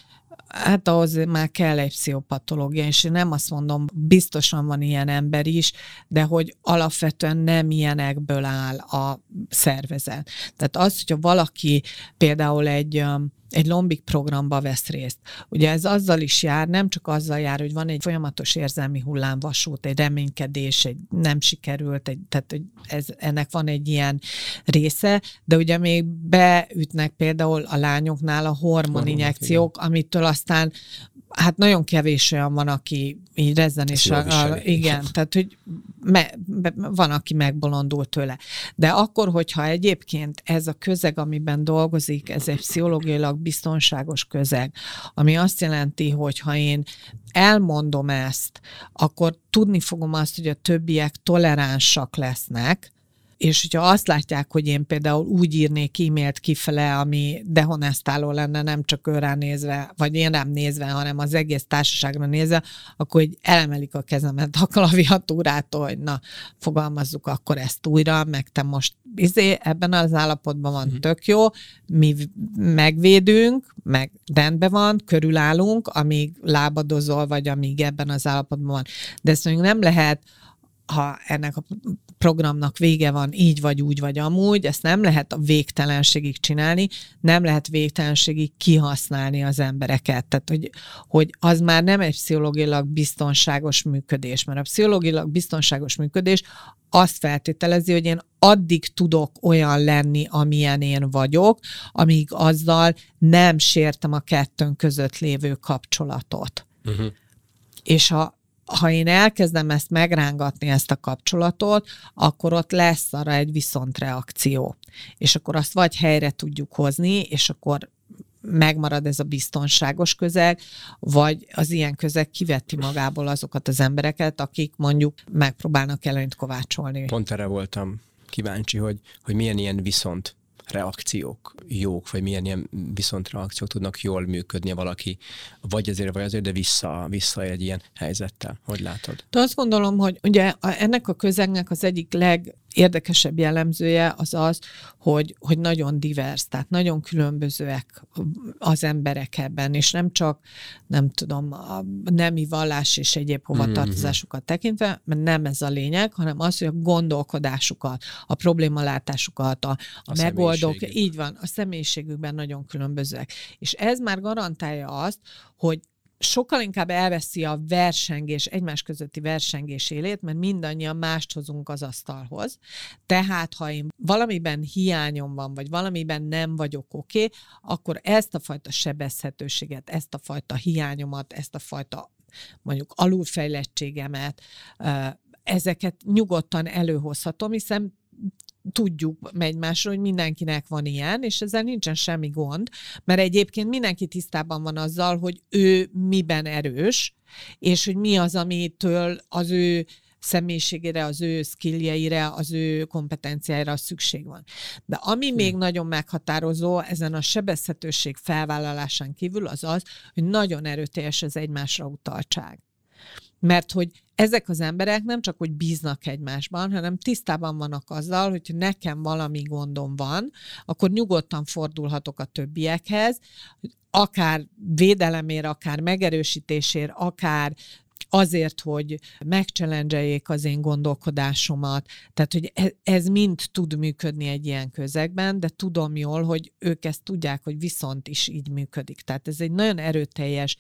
[SPEAKER 2] Hát ahhoz már kell egy pszichopatológia, és én nem azt mondom, biztosan van ilyen ember is, de hogy alapvetően nem ilyenekből áll a szervezet. Tehát az, hogyha valaki például egy egy lombik programba vesz részt. Ugye ez azzal is jár, nem csak azzal jár, hogy van egy folyamatos érzelmi hullámvasút, egy reménykedés, egy nem sikerült, egy, tehát hogy ez, ennek van egy ilyen része, de ugye még beütnek például a lányoknál a hormoninjekciók, amitől aztán hát nagyon kevés olyan van, aki így rezzenéssel, igen, [laughs] tehát hogy me, be, van, aki megbolondul tőle. De akkor, hogyha egyébként ez a közeg, amiben dolgozik, ez egy pszichológiailag biztonságos közeg, ami azt jelenti, hogy ha én elmondom ezt, akkor tudni fogom azt, hogy a többiek toleránsak lesznek, és hogyha azt látják, hogy én például úgy írnék e-mailt kifele, ami dehonestáló lenne, nem csak őrá nézve, vagy én rám nézve, hanem az egész társaságra nézve, akkor hogy elemelik a kezemet a klaviatúrától, hogy na, fogalmazzuk akkor ezt újra, meg te most izé, ebben az állapotban van, mm-hmm. tök jó, mi megvédünk, meg rendben van, körülállunk, amíg lábadozol, vagy amíg ebben az állapotban van. De ezt mondjuk nem lehet ha ennek a programnak vége van így vagy úgy vagy amúgy, ezt nem lehet a végtelenségig csinálni, nem lehet végtelenségig kihasználni az embereket. Tehát, hogy, hogy az már nem egy pszichológilag biztonságos működés, mert a pszichológilag biztonságos működés azt feltételezi, hogy én addig tudok olyan lenni, amilyen én vagyok, amíg azzal nem sértem a kettőnk között lévő kapcsolatot. Uh-huh. És ha ha én elkezdem ezt megrángatni, ezt a kapcsolatot, akkor ott lesz arra egy viszontreakció. És akkor azt vagy helyre tudjuk hozni, és akkor megmarad ez a biztonságos közeg, vagy az ilyen közeg kiveti magából azokat az embereket, akik mondjuk megpróbálnak előnyt kovácsolni.
[SPEAKER 1] Pont erre voltam kíváncsi, hogy, hogy milyen ilyen viszont reakciók jók, vagy milyen ilyen viszontreakciók tudnak jól működni valaki, vagy azért, vagy azért, de vissza, vissza egy ilyen helyzettel. Hogy látod?
[SPEAKER 2] De azt gondolom, hogy ugye ennek a közegnek az egyik leg érdekesebb jellemzője az az, hogy, hogy nagyon divers, tehát nagyon különbözőek az emberek ebben, és nem csak, nem tudom, a nemi vallás és egyéb hovatartozásukat mm-hmm. tekintve, mert nem ez a lényeg, hanem az, hogy a gondolkodásukat, a problémalátásukat, a, a, a megoldók, így van, a személyiségükben nagyon különbözőek. És ez már garantálja azt, hogy sokkal inkább elveszi a versengés, egymás közötti versengés élét, mert mindannyian mást hozunk az asztalhoz. Tehát, ha én valamiben hiányom van, vagy valamiben nem vagyok oké, okay, akkor ezt a fajta sebezhetőséget, ezt a fajta hiányomat, ezt a fajta mondjuk alulfejlettségemet, ezeket nyugodtan előhozhatom, hiszen tudjuk egymásról, hogy mindenkinek van ilyen, és ezzel nincsen semmi gond, mert egyébként mindenki tisztában van azzal, hogy ő miben erős, és hogy mi az, amitől az ő személyiségére, az ő skilljeire, az ő kompetenciáira szükség van. De ami hmm. még nagyon meghatározó ezen a sebezhetőség felvállalásán kívül az az, hogy nagyon erőteljes az egymásra utaltság. Mert hogy ezek az emberek nem csak, hogy bíznak egymásban, hanem tisztában vannak azzal, hogy nekem valami gondom van, akkor nyugodtan fordulhatok a többiekhez, akár védelemért, akár megerősítésért, akár azért, hogy megchallengeljék az én gondolkodásomat. Tehát, hogy e, ez mind tud működni egy ilyen közegben, de tudom jól, hogy ők ezt tudják, hogy viszont is így működik. Tehát ez egy nagyon erőteljes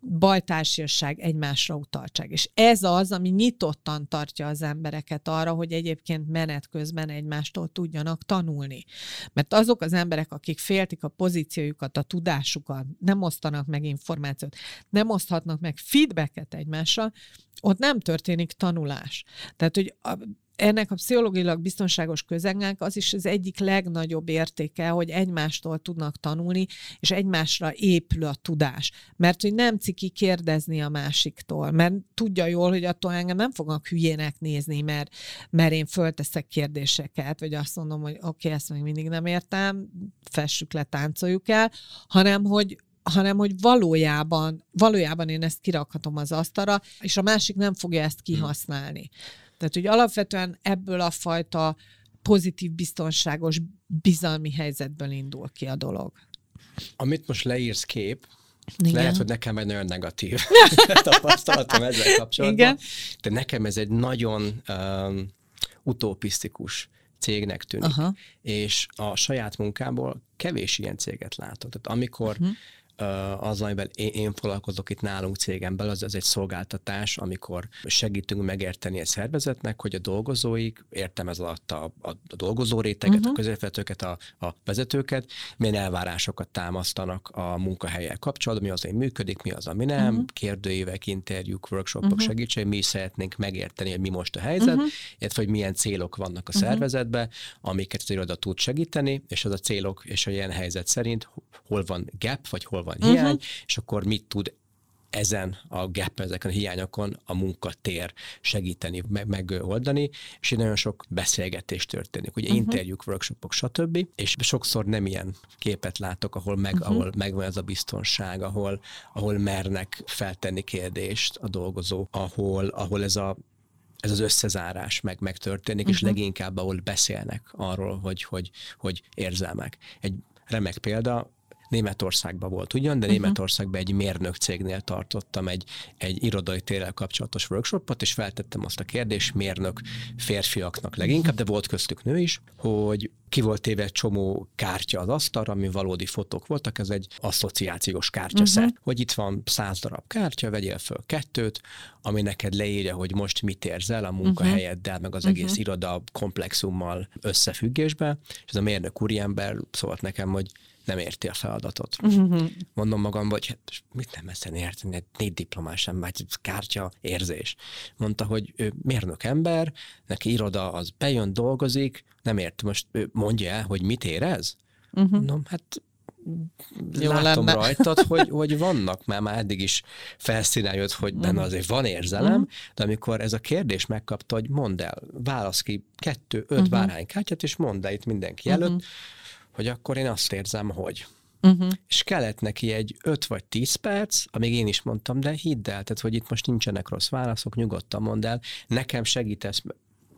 [SPEAKER 2] bajtársiasság, egymásra utaltság. És ez az, ami nyitottan tartja az embereket arra, hogy egyébként menet közben egymástól tudjanak tanulni. Mert azok az emberek, akik féltik a pozíciójukat, a tudásukat, nem osztanak meg információt, nem oszthatnak meg feedbacket egymással, ott nem történik tanulás. Tehát, hogy ennek a pszichológilag biztonságos közegnek az is az egyik legnagyobb értéke, hogy egymástól tudnak tanulni, és egymásra épül a tudás. Mert hogy nem ciki kérdezni a másiktól, mert tudja jól, hogy attól engem nem fognak hülyének nézni, mert, mert én fölteszek kérdéseket, vagy azt mondom, hogy oké, okay, ezt még mindig nem értem, fessük le, táncoljuk el, hanem hogy hanem hogy valójában, valójában én ezt kirakhatom az asztalra, és a másik nem fogja ezt kihasználni. Tehát, hogy alapvetően ebből a fajta pozitív, biztonságos, bizalmi helyzetből indul ki a dolog.
[SPEAKER 1] Amit most leírsz kép, igen. Lehet, hogy nekem egy nagyon negatív [laughs] tapasztalatom ezzel kapcsolatban. Igen. De nekem ez egy nagyon um, utopisztikus cégnek tűnik. Aha. És a saját munkából kevés ilyen céget látok. Tehát amikor uh-huh az, amivel én, én foglalkozok itt nálunk cégen belül, az, az egy szolgáltatás, amikor segítünk megérteni egy szervezetnek, hogy a dolgozóik, értem ez alatt a, a, a dolgozó réteget, uh-huh. a mhm. közvetőket, a, a vezetőket, milyen elvárásokat támasztanak a munkahelyek kapcsolatban, mi az, ami működik, mi az, ami nem, uh-huh. kérdőívek, interjúk, workshopok uh-huh. segítség, mi is szeretnénk megérteni, hogy mi most a helyzet, uh-huh. illetve hogy milyen célok vannak a uh-huh. szervezetben, amiket az iroda tud segíteni, és az a célok és a ilyen helyzet szerint hol van gap, vagy hol van van hiány, uh-huh. és akkor mit tud ezen a gap, ezeken a hiányokon a munkatér segíteni, meg, megoldani, és így nagyon sok beszélgetés történik, ugye uh-huh. interjúk, workshopok, stb. És sokszor nem ilyen képet látok, ahol, meg, uh-huh. ahol megvan ez a biztonság, ahol, ahol mernek feltenni kérdést a dolgozó, ahol, ahol ez a ez az összezárás meg megtörténik, uh-huh. és leginkább ahol beszélnek arról, hogy, hogy, hogy érzelmek. Egy remek példa, Németországban volt ugyan, de uh-huh. Németországban egy mérnök cégnél tartottam egy, egy irodai térrel kapcsolatos workshopot, és feltettem azt a kérdést mérnök férfiaknak leginkább, de volt köztük nő is, hogy ki volt téve egy csomó kártya az asztalra, ami valódi fotók voltak, ez egy asszociációs kártyaszet, uh-huh. hogy itt van száz darab kártya, vegyél föl kettőt, ami neked leírja, hogy most mit érzel a munkahelyeddel, meg az egész uh-huh. iroda komplexummal összefüggésbe, és ez a mérnök úriember szólt nekem, hogy nem érti a feladatot. Uh-huh. Mondom magam, hogy hát, mit nem ezt érteni, hát négy diplomás ember, kártya érzés. Mondta, hogy ő mérnök ember, neki iroda, az bejön, dolgozik, nem ért. Most ő mondja el, hogy mit érez? Uh-huh. Mondom, hát Jó látom lenne. rajtad, hogy, hogy vannak, mert már eddig is felszínen jött, hogy benne uh-huh. azért van érzelem, uh-huh. de amikor ez a kérdés megkapta, hogy mondd el, válasz ki kettő, öt uh-huh. báránykártyát, és mondd el itt mindenki előtt, uh-huh hogy akkor én azt érzem, hogy. Uh-huh. És kellett neki egy 5 vagy 10 perc, amíg én is mondtam, de hidd el, tehát, hogy itt most nincsenek rossz válaszok, nyugodtan mondd el, nekem segítesz,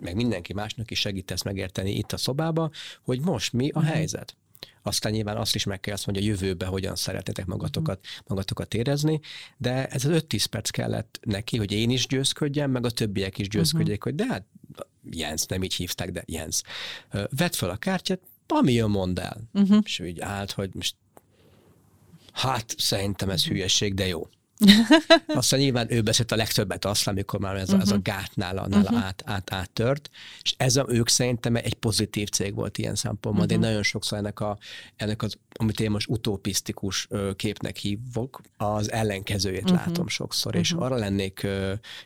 [SPEAKER 1] meg mindenki másnak is segítesz megérteni itt a szobába, hogy most mi a uh-huh. helyzet. Aztán nyilván azt is meg kell azt mondja, a jövőbe hogyan szeretetek magatokat, uh-huh. magatokat érezni, de ez az 5-10 perc kellett neki, hogy én is győzködjem, meg a többiek is győzködjék, uh-huh. hogy de hát Jens, nem így hívták, de Jens. Vedd fel a kártyát, ami jön, mondd el. Uh-huh. És úgy állt, hogy most hát szerintem ez hülyeség, de jó. [laughs] Aztán nyilván ő beszélt a legtöbbet azt, amikor már ez, uh-huh. ez a mhm. gát nála, nála uh-huh. át, át, áttört, és ez a, ők szerintem egy pozitív cég volt ilyen szempontból, uh-huh. de nagyon sokszor ennek, a, ennek az, amit én most utopisztikus képnek hívok, az ellenkezőjét uh-huh. látom sokszor, uh-huh. és arra lennék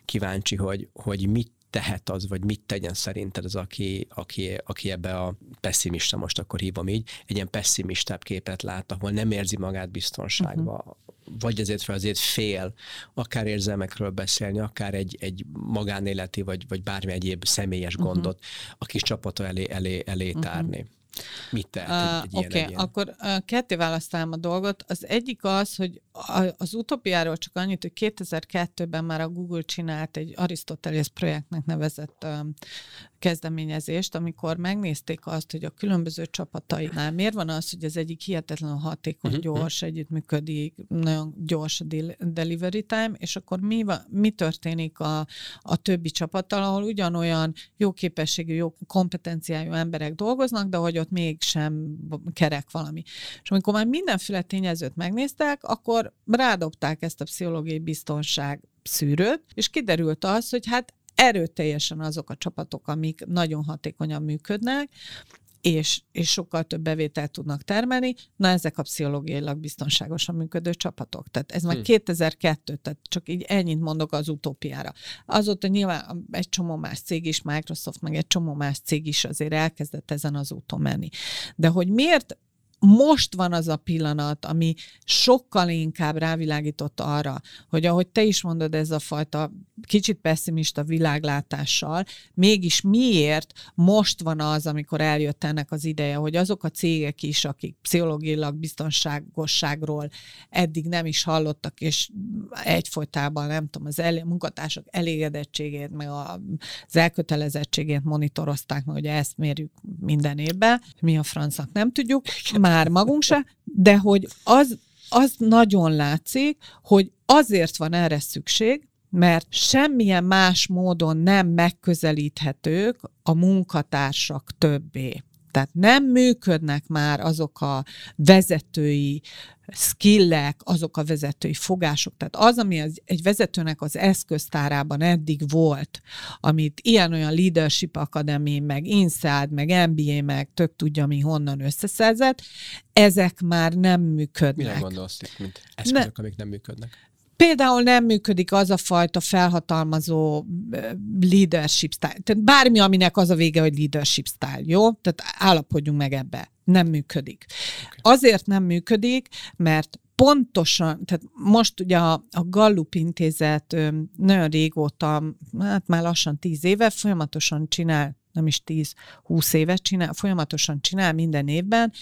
[SPEAKER 1] kíváncsi, hogy, hogy mit tehet az, vagy mit tegyen szerinted az, aki, aki, aki ebbe a pessimista, most akkor hívom így, egy ilyen pessimistább képet lát, ahol nem érzi magát biztonságba, uh-huh. vagy azért fel azért fél, akár érzelmekről beszélni, akár egy, egy magánéleti, vagy, vagy bármi egyéb személyes uh-huh. gondot a kis csapata elé, elé, elé uh-huh. Mit tehet egy
[SPEAKER 2] Oké, okay, akkor uh, ketté választálom a dolgot. Az egyik az, hogy az utopiáról csak annyit, hogy 2002-ben már a Google csinált egy Aristoteles projektnek nevezett uh, kezdeményezést, amikor megnézték azt, hogy a különböző csapatainál miért van az, hogy az egyik hihetetlenül hatékony, uh-huh. gyors, együttműködik, nagyon gyors a delivery time, és akkor mi, mi történik a, a többi csapattal, ahol ugyanolyan jó képességű, jó kompetenciájú emberek dolgoznak, de hogy ott mégsem kerek valami. És amikor már mindenféle tényezőt megnéztek, akkor rádobták ezt a pszichológiai biztonság szűrőt, és kiderült az, hogy hát erőteljesen azok a csapatok, amik nagyon hatékonyan működnek, és, és sokkal több bevételt tudnak termelni, na ezek a pszichológiailag biztonságosan működő csapatok. Tehát ez már hm. 2002, tehát csak így ennyit mondok az utópiára. Azóta nyilván egy csomó más cég is, Microsoft, meg egy csomó más cég is azért elkezdett ezen az úton menni. De hogy miért most van az a pillanat, ami sokkal inkább rávilágított arra, hogy ahogy te is mondod, ez a fajta kicsit pessimista világlátással, mégis miért most van az, amikor eljött ennek az ideje, hogy azok a cégek is, akik pszichológilag biztonságosságról eddig nem is hallottak, és egyfolytában, nem tudom, az el, munkatársak elégedettségét, meg az elkötelezettségét monitorozták, meg ugye ezt mérjük minden évben, mi a francnak nem tudjuk, már magunk se, de hogy az, az nagyon látszik, hogy azért van erre szükség, mert semmilyen más módon nem megközelíthetők a munkatársak többé. Tehát nem működnek már azok a vezetői skillek, azok a vezetői fogások. Tehát az, ami az, egy vezetőnek az eszköztárában eddig volt, amit ilyen-olyan Leadership Academy, meg INSEAD, meg MBA, meg tök tudja mi honnan összeszerzett, ezek már nem működnek. Mire
[SPEAKER 1] gondolsz itt, mint eszközök, ne, amik nem működnek?
[SPEAKER 2] Például nem működik az a fajta felhatalmazó leadership style. Tehát bármi, aminek az a vége, hogy leadership style, jó? Tehát állapodjunk meg ebbe. Nem működik. Okay. Azért nem működik, mert pontosan, tehát most ugye a, a Gallup intézet nagyon régóta, hát már lassan tíz éve folyamatosan csinál nem is 10-20 évet csinál, folyamatosan csinál minden évben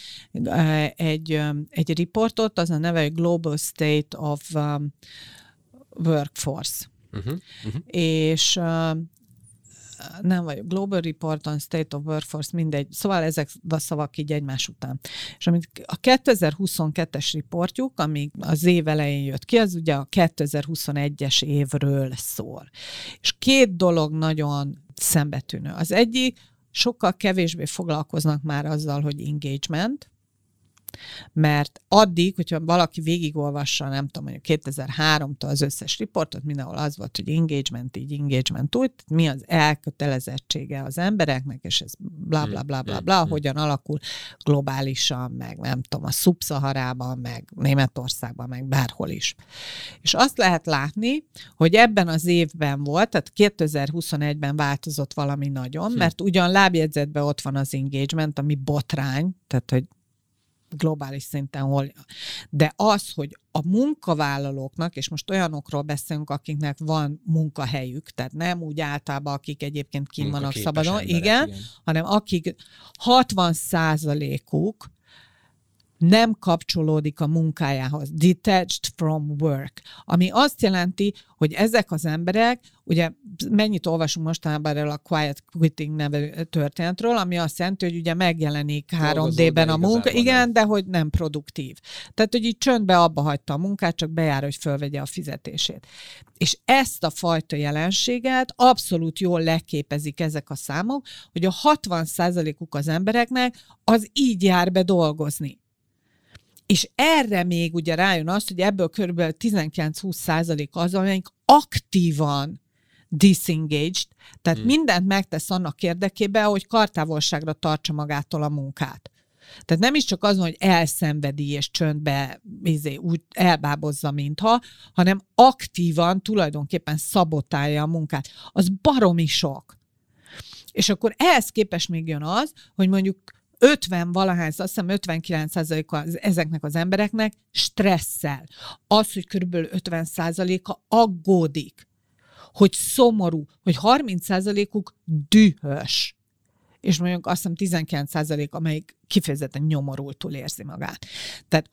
[SPEAKER 2] egy, egy riportot, az a neve, hogy Global State of um, Workforce. Uh-huh, uh-huh. És uh, nem vagy Global Report on State of Workforce, mindegy. Szóval ezek a szavak így egymás után. És amit a 2022-es riportjuk, ami az év elején jött ki, az ugye a 2021-es évről szól. És két dolog nagyon szembetűnő. Az egyik, sokkal kevésbé foglalkoznak már azzal, hogy engagement, mert addig, hogyha valaki végigolvassa, nem tudom, mondjuk 2003-tól az összes riportot, mindenhol az volt, hogy engagement így, engagement úgy, mi az elkötelezettsége az embereknek, és ez bla bla bla bla bla, hogyan alakul globálisan, meg nem tudom, a szubszaharában, meg Németországban, meg bárhol is. És azt lehet látni, hogy ebben az évben volt, tehát 2021-ben változott valami nagyon, hm. mert ugyan lábjegyzetben ott van az engagement, ami botrány, tehát hogy globális szinten hol. De az, hogy a munkavállalóknak, és most olyanokról beszélünk, akiknek van munkahelyük, tehát nem úgy általában, akik egyébként kim vannak szabadon, emberek, igen, igen, hanem akik 60 százalékuk nem kapcsolódik a munkájához, detached from work, ami azt jelenti, hogy ezek az emberek, ugye mennyit olvasunk mostanában erről a quiet quitting nevű történetről, ami azt jelenti, hogy ugye megjelenik 3D-ben a munka, igen, nem. de hogy nem produktív. Tehát, hogy így csöndbe abba hagyta a munkát, csak bejár, hogy fölvegye a fizetését. És ezt a fajta jelenséget abszolút jól leképezik ezek a számok, hogy a 60%-uk az embereknek az így jár be dolgozni. És erre még ugye rájön azt, hogy ebből kb. 19-20 százalék az, amelyik aktívan disengaged, tehát hmm. mindent megtesz annak érdekében, hogy kartávolságra tartsa magától a munkát. Tehát nem is csak az, hogy elszenvedi és csöndbe izé, úgy elbábozza, mintha, hanem aktívan tulajdonképpen szabotálja a munkát. Az baromi sok. És akkor ehhez képest még jön az, hogy mondjuk 50 valahány, azt hiszem 59 az, ezeknek az embereknek stresszel. Az, hogy körülbelül 50 a aggódik, hogy szomorú, hogy 30 uk dühös és mondjuk azt hiszem 19 százalék, amelyik kifejezetten nyomorultul érzi magát. Tehát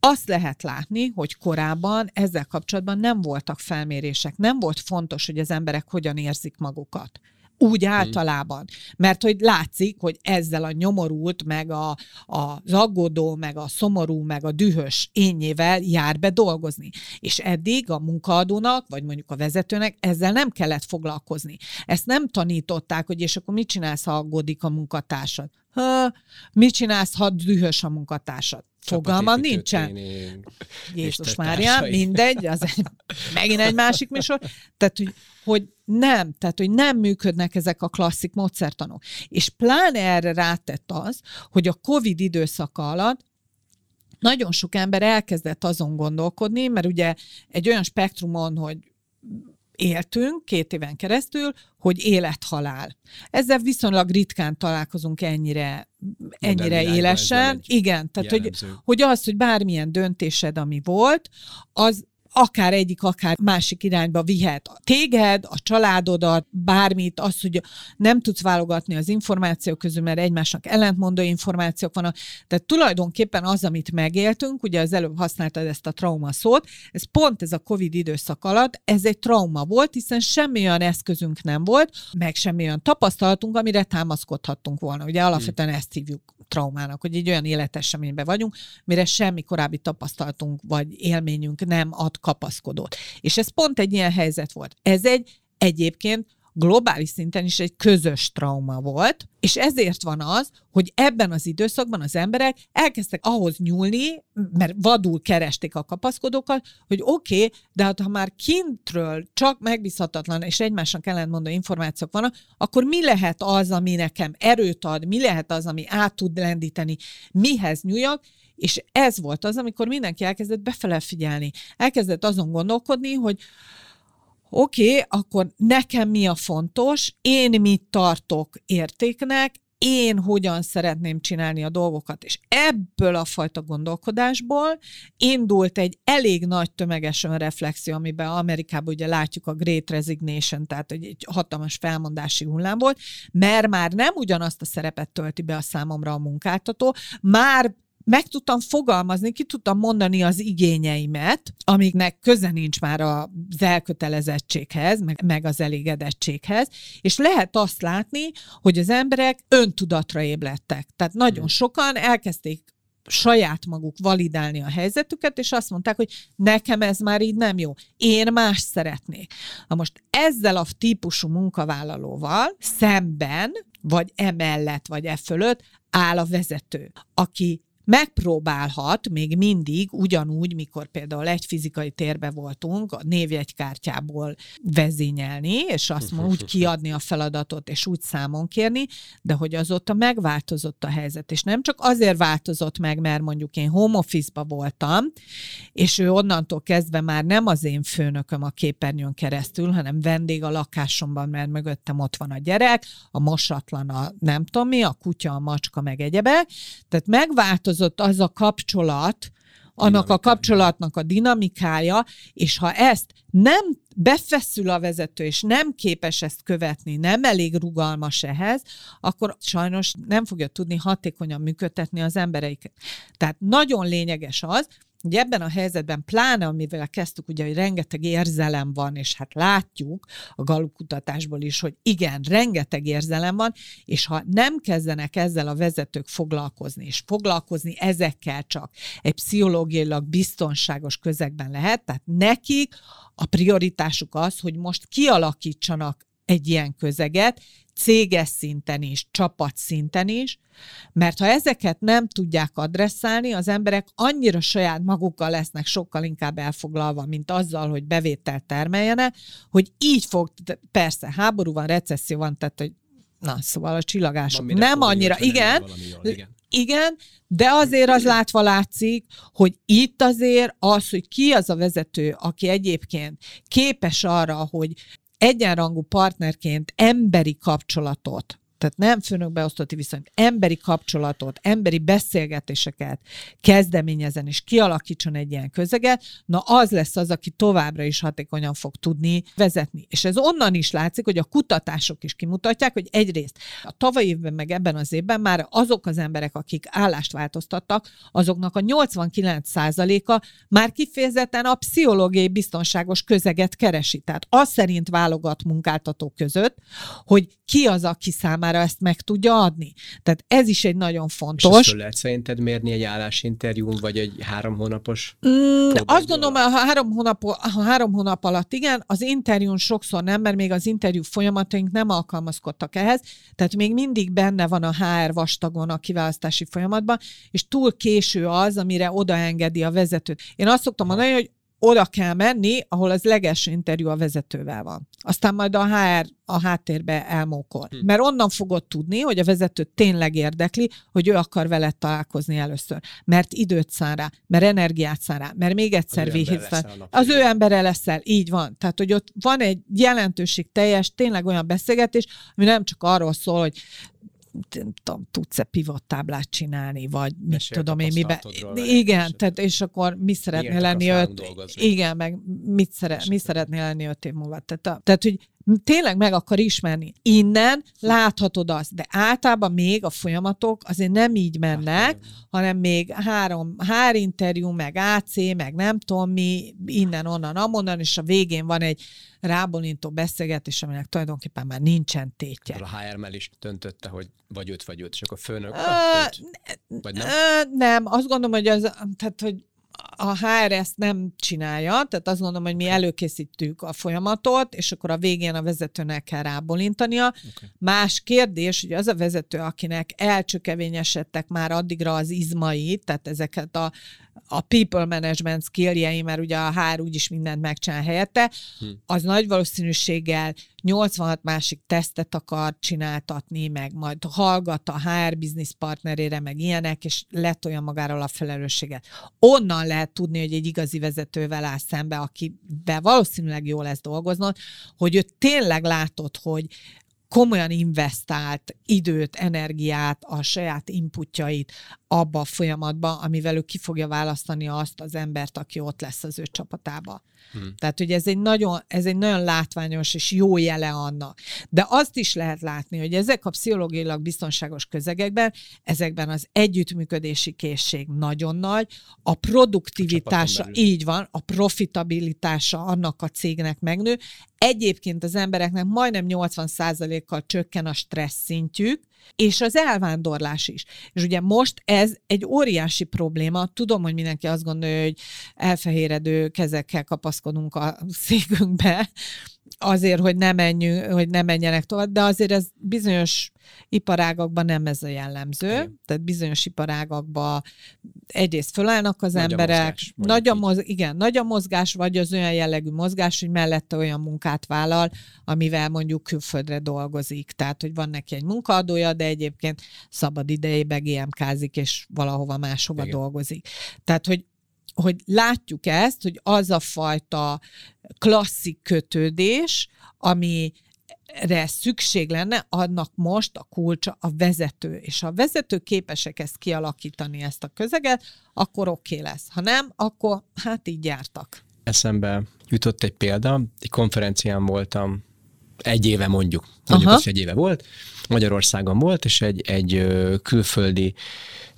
[SPEAKER 2] azt lehet látni, hogy korábban ezzel kapcsolatban nem voltak felmérések, nem volt fontos, hogy az emberek hogyan érzik magukat úgy általában. Mert hogy látszik, hogy ezzel a nyomorult, meg a, a, az aggódó, meg a szomorú, meg a dühös énnyével jár be dolgozni. És eddig a munkaadónak, vagy mondjuk a vezetőnek ezzel nem kellett foglalkozni. Ezt nem tanították, hogy és akkor mit csinálsz, ha aggódik a munkatársad? Ha, mit csinálsz, ha dühös a munkatársad? Fogalma nincsen. Jézus Mária, mindegy, az egy, megint egy másik műsor. Tehát, hogy, hogy nem, tehát, hogy nem működnek ezek a klasszik módszertanok. És pláne erre rátett az, hogy a COVID időszaka alatt nagyon sok ember elkezdett azon gondolkodni, mert ugye egy olyan spektrumon, hogy éltünk két éven keresztül, hogy élet-halál. Ezzel viszonylag ritkán találkozunk ennyire, ennyire élesen. Igen, tehát hogy, hogy az, hogy bármilyen döntésed, ami volt, az akár egyik, akár másik irányba vihet a téged, a családodat, bármit, az, hogy nem tudsz válogatni az információk közül, mert egymásnak ellentmondó információk vannak. Tehát tulajdonképpen az, amit megéltünk, ugye az előbb használtad ezt a trauma szót, ez pont ez a COVID időszak alatt, ez egy trauma volt, hiszen semmi olyan eszközünk nem volt, meg semmi olyan tapasztalatunk, amire támaszkodhattunk volna. Ugye alapvetően ezt hívjuk traumának, hogy egy olyan életeseményben vagyunk, mire semmi korábbi tapasztalatunk vagy élményünk nem ad kapaszkodót. És ez pont egy ilyen helyzet volt. Ez egy egyébként globális szinten is egy közös trauma volt, és ezért van az, hogy ebben az időszakban az emberek elkezdtek ahhoz nyúlni, mert vadul keresték a kapaszkodókat, hogy oké, okay, de hát ha már kintről csak megbízhatatlan és egymásnak ellentmondó információk vannak, akkor mi lehet az, ami nekem erőt ad, mi lehet az, ami át tud lendíteni, mihez nyúljak, és ez volt az, amikor mindenki elkezdett befele figyelni. Elkezdett azon gondolkodni, hogy oké, okay, akkor nekem mi a fontos, én mit tartok értéknek, én hogyan szeretném csinálni a dolgokat. És ebből a fajta gondolkodásból indult egy elég nagy tömeges önreflexió, amiben Amerikában ugye látjuk a Great Resignation, tehát egy hatalmas felmondási hullám volt, mert már nem ugyanazt a szerepet tölti be a számomra a munkáltató, már meg tudtam fogalmazni, ki tudtam mondani az igényeimet, amiknek köze nincs már az elkötelezettséghez, meg, meg az elégedettséghez, és lehet azt látni, hogy az emberek öntudatra ébledtek. Tehát nagyon hmm. sokan elkezdték saját maguk validálni a helyzetüket, és azt mondták, hogy nekem ez már így nem jó. Én más szeretnék. Na most ezzel a típusú munkavállalóval szemben, vagy emellett, vagy e fölött áll a vezető, aki megpróbálhat még mindig ugyanúgy, mikor például egy fizikai térbe voltunk, a névjegykártyából vezényelni, és azt úgy [laughs] kiadni a feladatot, és úgy számon kérni, de hogy azóta megváltozott a helyzet, és nem csak azért változott meg, mert mondjuk én home office-ba voltam, és ő onnantól kezdve már nem az én főnököm a képernyőn keresztül, hanem vendég a lakásomban, mert mögöttem ott van a gyerek, a mosatlan a nem tudom mi, a kutya, a macska, meg egyebe. Tehát megváltozott megváltozott az a kapcsolat, annak a kapcsolatnak a dinamikája, és ha ezt nem befeszül a vezető, és nem képes ezt követni, nem elég rugalmas ehhez, akkor sajnos nem fogja tudni hatékonyan működtetni az embereiket. Tehát nagyon lényeges az, Ugye ebben a helyzetben, pláne amivel kezdtük, ugye, hogy rengeteg érzelem van, és hát látjuk a Gallup kutatásból is, hogy igen, rengeteg érzelem van, és ha nem kezdenek ezzel a vezetők foglalkozni, és foglalkozni ezekkel csak egy pszichológiailag biztonságos közegben lehet, tehát nekik a prioritásuk az, hogy most kialakítsanak egy ilyen közeget, céges szinten is, csapat szinten is, mert ha ezeket nem tudják adresszálni, az emberek annyira saját magukkal lesznek sokkal inkább elfoglalva, mint azzal, hogy bevételt termeljenek, hogy így fog, persze háború van, recesszió van, tehát hogy na, szóval a csillagások nem annyira, igen, jól, igen, igen, de azért az látva látszik, hogy itt azért az, hogy ki az a vezető, aki egyébként képes arra, hogy egyenrangú partnerként emberi kapcsolatot tehát nem főnök-beosztotti viszonyt, emberi kapcsolatot, emberi beszélgetéseket kezdeményezen és kialakítson egy ilyen közeget, na az lesz az, aki továbbra is hatékonyan fog tudni vezetni. És ez onnan is látszik, hogy a kutatások is kimutatják, hogy egyrészt a tavalyi évben meg ebben az évben már azok az emberek, akik állást változtattak, azoknak a 89%-a már kifejezetten a pszichológiai biztonságos közeget keresi. Tehát az szerint válogat munkáltatók között, hogy ki az, aki számára ezt meg tudja adni. Tehát ez is egy nagyon fontos. És
[SPEAKER 1] ezt lehet szerinted mérni egy állásinterjún, vagy egy három hónapos?
[SPEAKER 2] Mm, azt gondolom, ha három, hónap, ha három hónap alatt igen, az interjún sokszor nem, mert még az interjú folyamataink nem alkalmazkodtak ehhez, tehát még mindig benne van a HR vastagon a kiválasztási folyamatban, és túl késő az, amire odaengedi a vezetőt. Én azt szoktam mondani, hogy oda kell menni, ahol az legelső interjú a vezetővel van. Aztán majd a HR a háttérbe elmókol. Hm. Mert onnan fogod tudni, hogy a vezető tényleg érdekli, hogy ő akar veled találkozni először. Mert időt szán rá, mert energiát szán rá, mert még egyszer véhít Az ő embere leszel, így van. Tehát, hogy ott van egy jelentőség teljes, tényleg olyan beszélgetés, ami nem csak arról szól, hogy tudom, tudsz-e pivot táblát csinálni, vagy mit Mesél tudom én, miben. Igen, tehát, és akkor mi szeretnél lenni öt, igen, meg mit, szere, mi szeretnél lenni öt év múlva. Tehát, a, tehát, hogy tényleg meg akar ismerni. Innen láthatod azt, de általában még a folyamatok azért nem így mennek, hanem még három, hár interjú, meg AC, meg nem tudom mi, innen, onnan, amonnan, és a végén van egy rábonintó beszélgetés, aminek tulajdonképpen már nincsen tétje.
[SPEAKER 1] A HR-mel is döntötte, hogy vagy őt, vagy őt, és akkor a főnök,
[SPEAKER 2] uh, vagy nem? Uh, nem, azt gondolom, hogy az, tehát, hogy a HR ezt nem csinálja, tehát azt gondolom, hogy mi előkészítjük a folyamatot, és akkor a végén a vezetőnek kell rábolintania. Okay. Más kérdés, hogy az a vezető, akinek elcsökevényesedtek már addigra az izmai, tehát ezeket a a people management skilljei, mert ugye a HR úgyis mindent megcsinál helyette, hm. az nagy valószínűséggel 86 másik tesztet akar csináltatni, meg majd hallgat a HR business partnerére, meg ilyenek, és letolja magáról a felelősséget. Onnan lehet tudni, hogy egy igazi vezetővel áll szembe, akivel valószínűleg jó lesz dolgoznod, hogy ő tényleg látod, hogy komolyan investált időt, energiát, a saját inputjait abba a folyamatba, amivel ő ki fogja választani azt az embert, aki ott lesz az ő csapatába. Hmm. Tehát, hogy ez egy, nagyon, ez egy nagyon látványos és jó jele annak. De azt is lehet látni, hogy ezek a pszichológiailag biztonságos közegekben, ezekben az együttműködési készség nagyon nagy, a produktivitása, a így van, a profitabilitása annak a cégnek megnő. Egyébként az embereknek majdnem 80%-kal csökken a stressz szintjük, és az elvándorlás is. És ugye most ez egy óriási probléma. Tudom, hogy mindenki azt gondolja, hogy elfehéredő kezekkel kapaszkodunk a székünkbe, azért, hogy ne, menjünk, hogy ne menjenek tovább, de azért ez bizonyos iparágakban nem ez a jellemző. Igen. Tehát bizonyos iparágakban egyrészt fölállnak az nagy emberek, a mozgás, nagy a moz, igen, nagy a mozgás, vagy az olyan jellegű mozgás, hogy mellette olyan munkát vállal, amivel mondjuk külföldre dolgozik. Tehát, hogy van neki egy munkaadója, de egyébként szabad idejébe GMK-zik, és valahova máshova igen. dolgozik. Tehát, hogy hogy látjuk ezt, hogy az a fajta klasszik kötődés, ami re szükség lenne, annak most a kulcsa a vezető, és ha a vezető képesek ezt kialakítani, ezt a közeget, akkor oké okay lesz. Ha nem, akkor hát így jártak.
[SPEAKER 1] Eszembe jutott egy példa, egy konferencián voltam egy éve mondjuk, mondjuk Aha. egy éve volt, Magyarországon volt, és egy, egy külföldi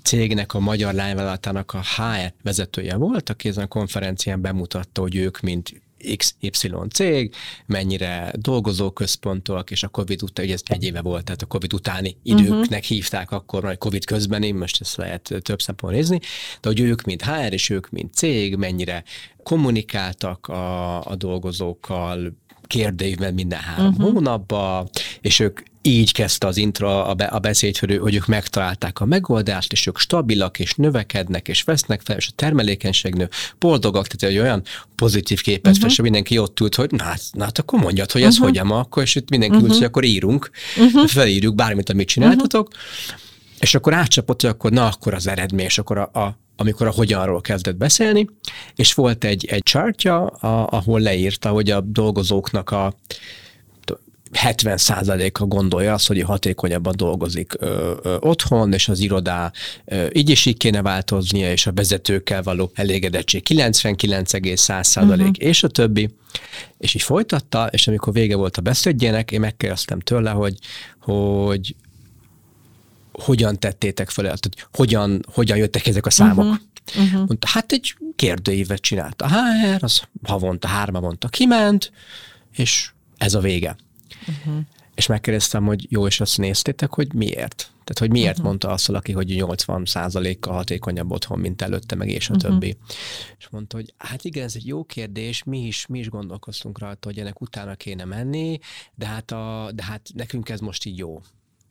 [SPEAKER 1] cégnek, a magyar lányvállalatának a HR vezetője volt, aki ezen a konferencián bemutatta, hogy ők, mint XY cég, mennyire dolgozóközpontok, és a Covid után, ugye ez egy éve volt, tehát a Covid utáni időknek uh-huh. hívták akkor, majd Covid közben, én most ezt lehet több szempontból nézni, de hogy ők, mint HR, és ők, mint cég, mennyire kommunikáltak a, a dolgozókkal, kérdőívben minden három uh-huh. hónapban, és ők így kezdte az intra a, be, a beszéd, hogy, hogy ők megtalálták a megoldást, és ők stabilak, és növekednek, és vesznek fel, és a termelékenység nő, boldogak, tehát egy olyan pozitív képet uh-huh. mindenki ott ült, hogy na, hát, na hát akkor mondjad, hogy ez uh-huh. hogyan akkor, és itt mindenki uh-huh. ült, hogy akkor írunk, uh-huh. felírjuk bármit, amit csináltatok, uh-huh. és akkor átcsapott, hogy akkor na, akkor az eredmény, és akkor a, a amikor a hogyanról kezdett beszélni, és volt egy, egy chartja, a, ahol leírta, hogy a dolgozóknak a 70%-a gondolja azt, hogy hatékonyabban dolgozik ö, ö, otthon, és az irodá ö, így is így kéne változnia, és a vezetőkkel való elégedettség 99,1% uh-huh. Mhm. és a többi. És így folytatta, és amikor vége volt a beszédjének, én megkérdeztem tőle, hogy, hogy hogyan tettétek fel, tehát hogyan, hogyan jöttek ezek a számok. Uh-huh. Uh-huh. Mondta, hát egy kérdőívet csinált a HR, az havonta, hárma mondta, kiment, és ez a vége. Uh-huh. És megkérdeztem, hogy jó, és azt néztétek, hogy miért? Tehát, hogy miért uh-huh. mondta azt valaki, hogy 80% kal hatékonyabb otthon, mint előtte, meg és a uh-huh. többi. És mondta, hogy hát igen, ez egy jó kérdés, mi is, mi is gondolkoztunk rajta, hogy ennek utána kéne menni, de hát, a, de hát nekünk ez most így jó.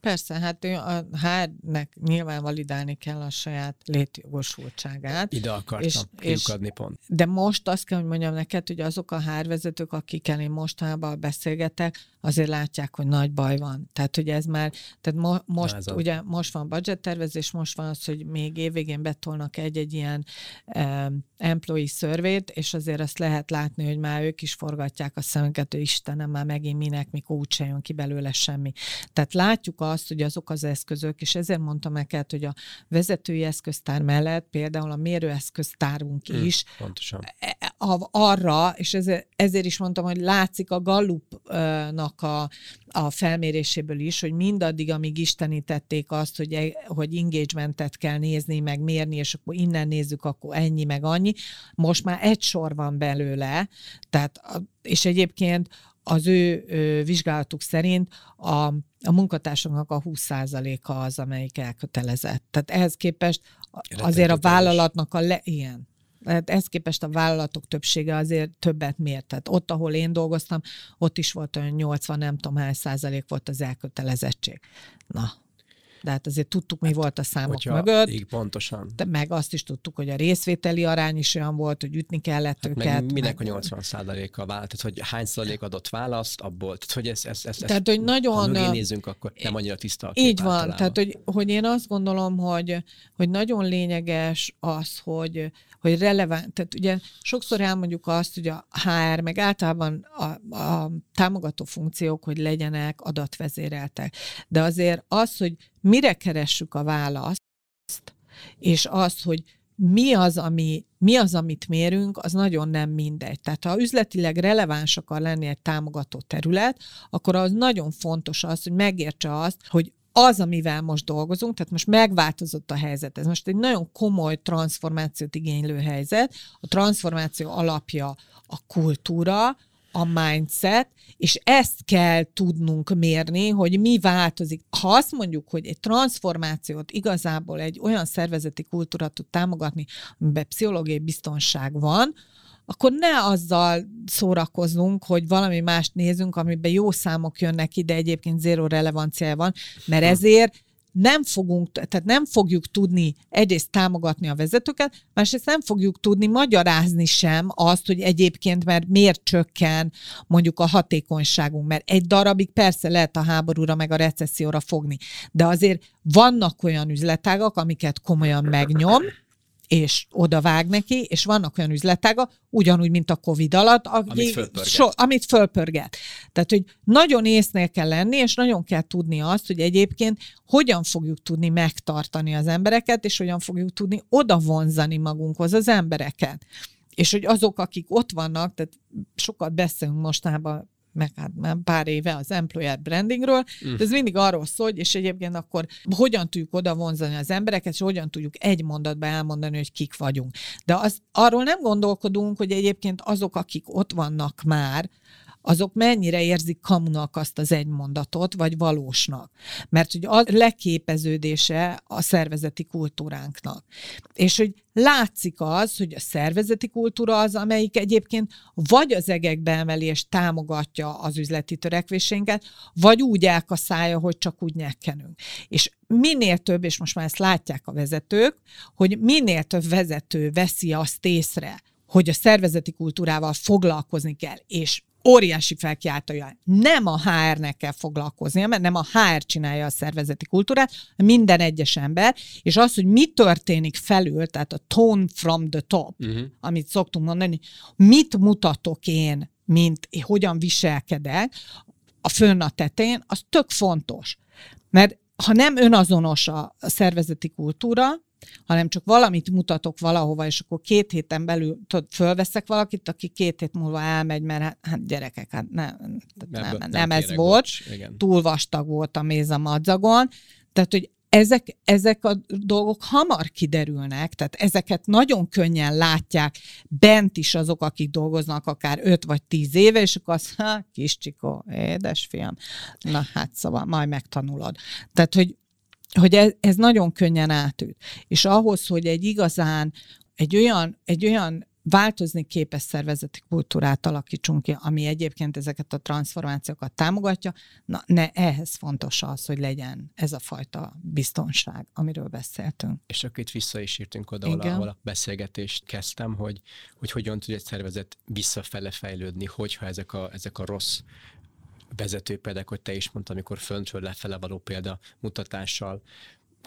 [SPEAKER 2] Persze, hát ő a HR-nek nyilván validálni kell a saját létjogosultságát.
[SPEAKER 1] Ide akartam és, és, adni pont.
[SPEAKER 2] De most azt kell, hogy mondjam neked, hogy azok a HR vezetők, akikkel én mostanában beszélgetek, azért látják, hogy nagy baj van. Tehát, hogy ez már, tehát mo- most, ez ugye, most van budgettervezés, most van az, hogy még évvégén betolnak egy-egy ilyen um, employee survey és azért azt lehet látni, hogy már ők is forgatják a szemünket, hogy Istenem, már megint minek, mikor úgyse jön ki belőle semmi. Tehát látjuk azt, hogy azok az eszközök, és ezért mondtam neked, hogy a vezetői eszköztár mellett például a mérőeszköztárunk hmm, is
[SPEAKER 1] pontosan.
[SPEAKER 2] E, e, arra, és ezért, ezért is mondtam, hogy látszik a Gallupnak a, a felméréséből is, hogy mindaddig, amíg istenítették azt, hogy, e, hogy engagementet kell nézni, meg mérni, és akkor innen nézzük, akkor ennyi, meg annyi. Most már egy sor van belőle, tehát, és egyébként az ő, ő vizsgálatuk szerint a, a munkatársaknak a 20%-a az, amelyik elkötelezett. Tehát ehhez képest azért a vállalatnak a le, ilyen, tehát ehhez képest a vállalatok többsége azért többet mért. Tehát ott, ahol én dolgoztam, ott is volt olyan 80, nem tudom hány százalék volt az elkötelezettség. Na, de hát azért tudtuk, mi hát, volt a számok hogyha, mögött.
[SPEAKER 1] Így, pontosan.
[SPEAKER 2] De meg azt is tudtuk, hogy a részvételi arány is olyan volt, hogy ütni kellett hát őket.
[SPEAKER 1] Meg minek meg... a 80 százaléka vált, tehát hogy hány százalék adott választ abból, tehát hogy ez, ez, ez,
[SPEAKER 2] tehát, hogy nagyon,
[SPEAKER 1] ha nézzünk, akkor nem annyira tiszta a
[SPEAKER 2] kép Így van, általában. tehát hogy, hogy én azt gondolom, hogy, hogy nagyon lényeges az, hogy, hogy releváns, tehát ugye sokszor elmondjuk azt, hogy a HR, meg általában a, a támogató funkciók, hogy legyenek adatvezéreltek. De azért az, hogy mire keressük a választ, és az, hogy mi az, ami, mi az, amit mérünk, az nagyon nem mindegy. Tehát ha üzletileg releváns akar lenni egy támogató terület, akkor az nagyon fontos az, hogy megértse azt, hogy az, amivel most dolgozunk, tehát most megváltozott a helyzet. Ez most egy nagyon komoly transformációt igénylő helyzet. A transformáció alapja a kultúra, a mindset, és ezt kell tudnunk mérni, hogy mi változik. Ha azt mondjuk, hogy egy transformációt igazából egy olyan szervezeti kultúra tud támogatni, amiben pszichológiai biztonság van, akkor ne azzal szórakozzunk, hogy valami mást nézünk, amiben jó számok jönnek ide, egyébként zéro relevanciája van, mert ezért nem fogunk, tehát nem fogjuk tudni egyrészt támogatni a vezetőket, másrészt nem fogjuk tudni magyarázni sem azt, hogy egyébként mert miért csökken mondjuk a hatékonyságunk, mert egy darabig persze lehet a háborúra meg a recesszióra fogni, de azért vannak olyan üzletágak, amiket komolyan megnyom, és oda vág neki, és vannak olyan üzletága, ugyanúgy, mint a Covid alatt,
[SPEAKER 1] amit fölpörget.
[SPEAKER 2] So, amit fölpörget. Tehát, hogy nagyon észnél kell lenni, és nagyon kell tudni azt, hogy egyébként hogyan fogjuk tudni megtartani az embereket, és hogyan fogjuk tudni oda vonzani magunkhoz az embereket. És hogy azok, akik ott vannak, tehát sokat beszélünk mostában meg hát már pár éve az employer brandingről, mm. de ez mindig arról szól, hogy és egyébként akkor hogyan tudjuk oda vonzani az embereket, és hogyan tudjuk egy mondatban elmondani, hogy kik vagyunk. De az, arról nem gondolkodunk, hogy egyébként azok, akik ott vannak már, azok mennyire érzik kamunak azt az egy mondatot, vagy valósnak. Mert hogy a leképeződése a szervezeti kultúránknak. És hogy látszik az, hogy a szervezeti kultúra az, amelyik egyébként vagy az egekbe emeli és támogatja az üzleti törekvésénket, vagy úgy elkaszálja, hogy csak úgy nyekkenünk. És minél több, és most már ezt látják a vezetők, hogy minél több vezető veszi azt észre, hogy a szervezeti kultúrával foglalkozni kell, és óriási felkiáltója. Nem a HR-nek kell foglalkoznia, mert nem a HR csinálja a szervezeti kultúrát, minden egyes ember, és az, hogy mi történik felül, tehát a tone from the top, uh-huh. amit szoktunk mondani, mit mutatok én, mint hogyan viselkedek, a fönn a tetén, az tök fontos. Mert ha nem önazonos a szervezeti kultúra, hanem csak valamit mutatok valahova, és akkor két héten belül tudod, fölveszek valakit, aki két hét múlva elmegy, mert hát, hát gyerekek, hát nem, nem, nem, nem ez volt, bocs, túl vastag volt a méz a madzagon, tehát, hogy ezek, ezek a dolgok hamar kiderülnek, tehát ezeket nagyon könnyen látják bent is azok, akik dolgoznak akár 5 vagy 10 éve, és akkor az, ha, kis csikó, édesfiam, na hát szóval majd megtanulod. Tehát, hogy hogy ez, ez nagyon könnyen átüt. És ahhoz, hogy egy igazán, egy olyan, egy olyan változni képes szervezeti kultúrát alakítsunk ki, ami egyébként ezeket a transformációkat támogatja, na ne, ehhez fontos az, hogy legyen ez a fajta biztonság, amiről beszéltünk.
[SPEAKER 1] És akkor itt vissza is írtunk oda, ahol, ahol a beszélgetést kezdtem, hogy, hogy hogyan tud egy szervezet visszafele fejlődni, hogyha ezek a, ezek a rossz vezető példák, hogy te is mondtad, amikor föntről lefele való példa mutatással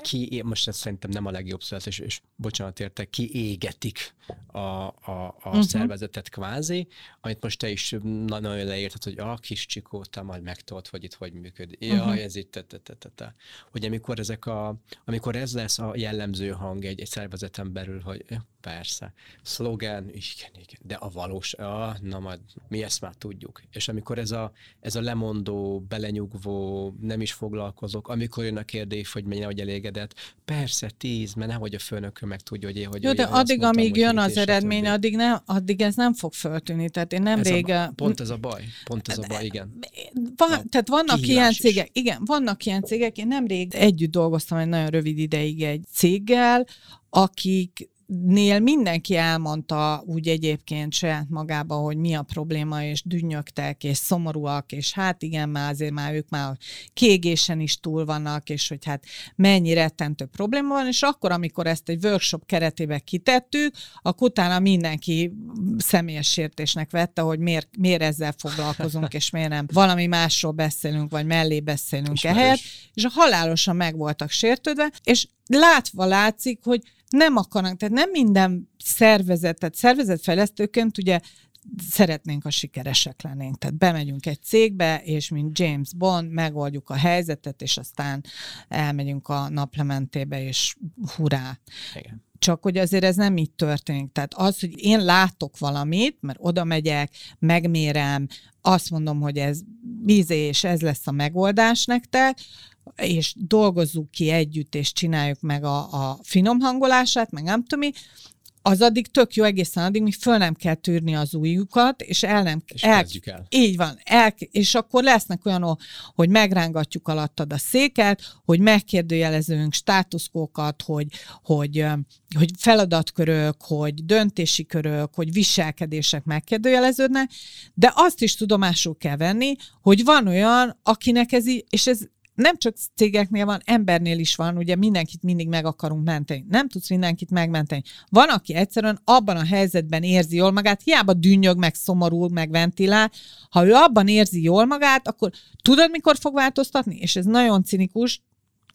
[SPEAKER 1] ki, most ez szerintem nem a legjobb szület, és, és bocsánat érte, kiégetik a, a, a uh-huh. szervezetet kvázi, amit most te is nagyon leírtad, hogy a kis csikó, te majd megtudod, hogy itt hogy működik. Uh-huh. Jaj, ez itt, te, te, te, te, te. Hogy amikor, ezek a, amikor ez lesz a jellemző hang egy, egy szervezeten belül, hogy persze, szlogen, igen, igen, de a valós, ah, na majd mi ezt már tudjuk. És amikor ez a, ez a lemondó, belenyugvó, nem is foglalkozok, amikor jön a kérdés, hogy mennyi vagy elégedett, persze tíz, mert nehogy a főnökön meg tudja, hogy én, hogy
[SPEAKER 2] Jó, de addig, mondtam, amíg jön az eredmény, addig, ne, addig ez nem fog föltűnni. Tehát én nem
[SPEAKER 1] ez
[SPEAKER 2] rége...
[SPEAKER 1] A, pont ez a baj, pont ez a baj, igen.
[SPEAKER 2] Van, a tehát vannak ilyen cégek, is. igen, vannak ilyen cégek, én nemrég együtt dolgoztam egy nagyon rövid ideig egy céggel, akik nél mindenki elmondta úgy egyébként saját magába, hogy mi a probléma, és dünnyögtek, és szomorúak, és hát igen, már azért már ők már kiégésen is túl vannak, és hogy hát mennyi rettentő probléma van, és akkor, amikor ezt egy workshop keretébe kitettük, akkor utána mindenki személyes sértésnek vette, hogy miért, miért ezzel foglalkozunk, és miért nem. Valami másról beszélünk, vagy mellé beszélünk ehhez, és a halálosan meg voltak sértődve, és látva látszik, hogy nem akarnak, tehát nem minden szervezet, tehát szervezetfejlesztőként ugye szeretnénk, a sikeresek lennénk. Tehát bemegyünk egy cégbe, és mint James Bond megoldjuk a helyzetet, és aztán elmegyünk a naplementébe, és hurrá. Igen. Csak hogy azért ez nem így történik. Tehát az, hogy én látok valamit, mert oda megyek, megmérem, azt mondom, hogy ez bízé, és ez lesz a megoldás nektek, és dolgozzuk ki együtt, és csináljuk meg a, a finom hangolását, meg nem tudom mi, az addig tök jó egészen addig, mi föl nem kell tűrni az újjukat, és el nem...
[SPEAKER 1] És el, el.
[SPEAKER 2] Így van. El, és akkor lesznek olyanok, hogy megrángatjuk alattad a széket, hogy megkérdőjelezünk státuszkókat, hogy, hogy, hogy feladatkörök, hogy döntési körök, hogy viselkedések megkérdőjeleződnek, de azt is tudomásul kell venni, hogy van olyan, akinek ez így, és ez nem csak cégeknél van, embernél is van, ugye mindenkit mindig meg akarunk menteni. Nem tudsz mindenkit megmenteni. Van, aki egyszerűen abban a helyzetben érzi jól magát, hiába dünnyög, meg szomorú, meg ventilál. Ha ő abban érzi jól magát, akkor tudod, mikor fog változtatni? És ez nagyon cinikus,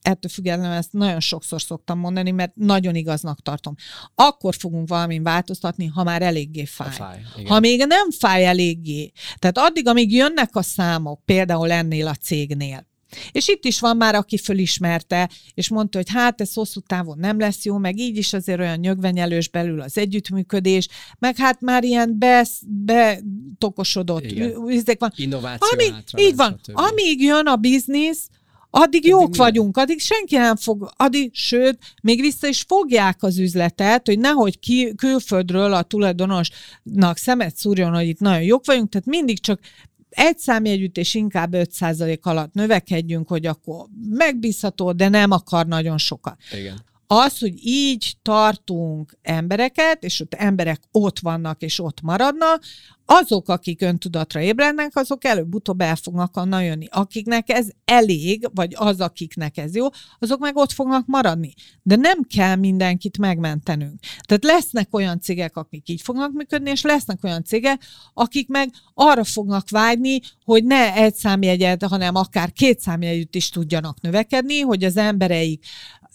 [SPEAKER 2] ettől függetlenül ezt nagyon sokszor szoktam mondani, mert nagyon igaznak tartom. Akkor fogunk valamin változtatni, ha már eléggé fáj. fáj ha még nem fáj eléggé. Tehát addig, amíg jönnek a számok, például ennél a cégnél, és itt is van már, aki fölismerte, és mondta, hogy hát ez hosszú távon nem lesz jó, meg így is azért olyan nyögvenyelős belül az együttműködés, meg hát már ilyen betokosodott
[SPEAKER 1] izék van. Innováció
[SPEAKER 2] Amíg, így van. Amíg jön a biznisz, addig jók addig vagyunk, addig senki nem fog, addig, sőt, még vissza is fogják az üzletet, hogy nehogy ki, külföldről a tulajdonosnak szemet szúrjon, hogy itt nagyon jók vagyunk, tehát mindig csak egy számjegyütt és inkább 5% alatt növekedjünk, hogy akkor megbízható, de nem akar nagyon sokat.
[SPEAKER 1] Igen.
[SPEAKER 2] Az, hogy így tartunk embereket, és ott emberek ott vannak és ott maradnak, azok, akik öntudatra ébrednek, azok előbb-utóbb el fognak onnan jönni. Akiknek ez elég, vagy az, akiknek ez jó, azok meg ott fognak maradni. De nem kell mindenkit megmentenünk. Tehát lesznek olyan cégek, akik így fognak működni, és lesznek olyan cégek, akik meg arra fognak vágyni, hogy ne egy számjegyet, hanem akár két számjegyütt is tudjanak növekedni, hogy az embereik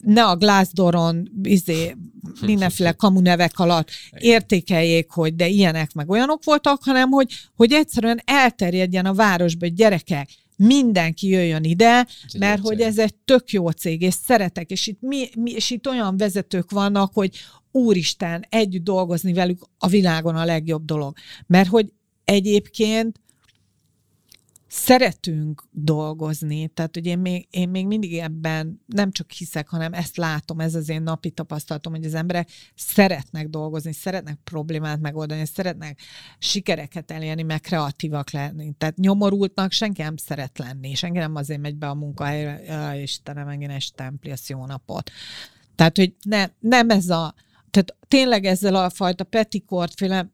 [SPEAKER 2] ne a Glassdooron izé, mindenféle [laughs] kamunevek alatt értékeljék, hogy de ilyenek meg olyanok voltak, hanem hogy, hogy egyszerűen elterjedjen a városba, hogy gyerekek, mindenki jöjjön ide, mert hogy ez egy tök jó cég, és szeretek, és itt, mi, mi, és itt olyan vezetők vannak, hogy úristen, együtt dolgozni velük a világon a legjobb dolog. Mert hogy egyébként szeretünk dolgozni, tehát hogy én még, én még mindig ebben nem csak hiszek, hanem ezt látom, ez az én napi tapasztalatom, hogy az emberek szeretnek dolgozni, szeretnek problémát megoldani, szeretnek sikereket elérni, meg kreatívak lenni. Tehát nyomorultnak senki nem szeret lenni, senki nem azért megy be a munkahelyre, és Istenem, megint este templi, jó napot. Tehát, hogy ne, nem ez a, tehát tényleg ezzel a fajta petikort féle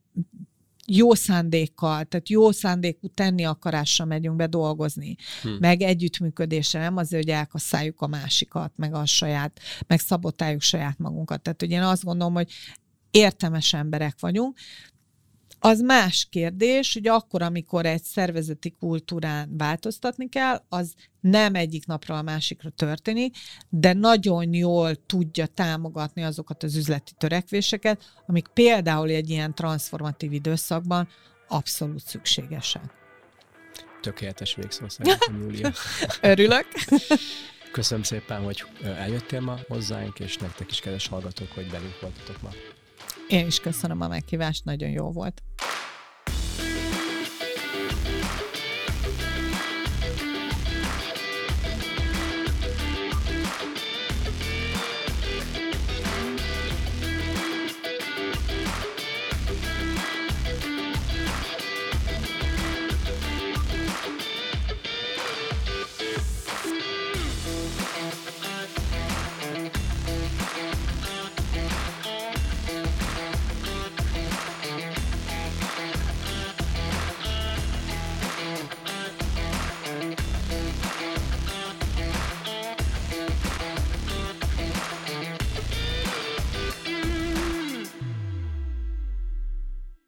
[SPEAKER 2] jó szándékkal, tehát jó szándékú tenni akarással megyünk be dolgozni, hmm. meg együttműködésre, nem azért, hogy elkasszáljuk a másikat, meg a saját, meg szabotáljuk saját magunkat. Tehát, hogy én azt gondolom, hogy értelmes emberek vagyunk, az más kérdés, hogy akkor, amikor egy szervezeti kultúrán változtatni kell, az nem egyik napra a másikra történik, de nagyon jól tudja támogatni azokat az üzleti törekvéseket, amik például egy ilyen transformatív időszakban abszolút szükségesek.
[SPEAKER 1] Tökéletes végszó szerintem, Júlia. [laughs]
[SPEAKER 2] Örülök.
[SPEAKER 1] Köszönöm szépen, hogy eljöttél ma hozzánk, és nektek is kedves hallgatók, hogy velünk voltatok ma.
[SPEAKER 2] Én is köszönöm a meghívást, nagyon jó volt.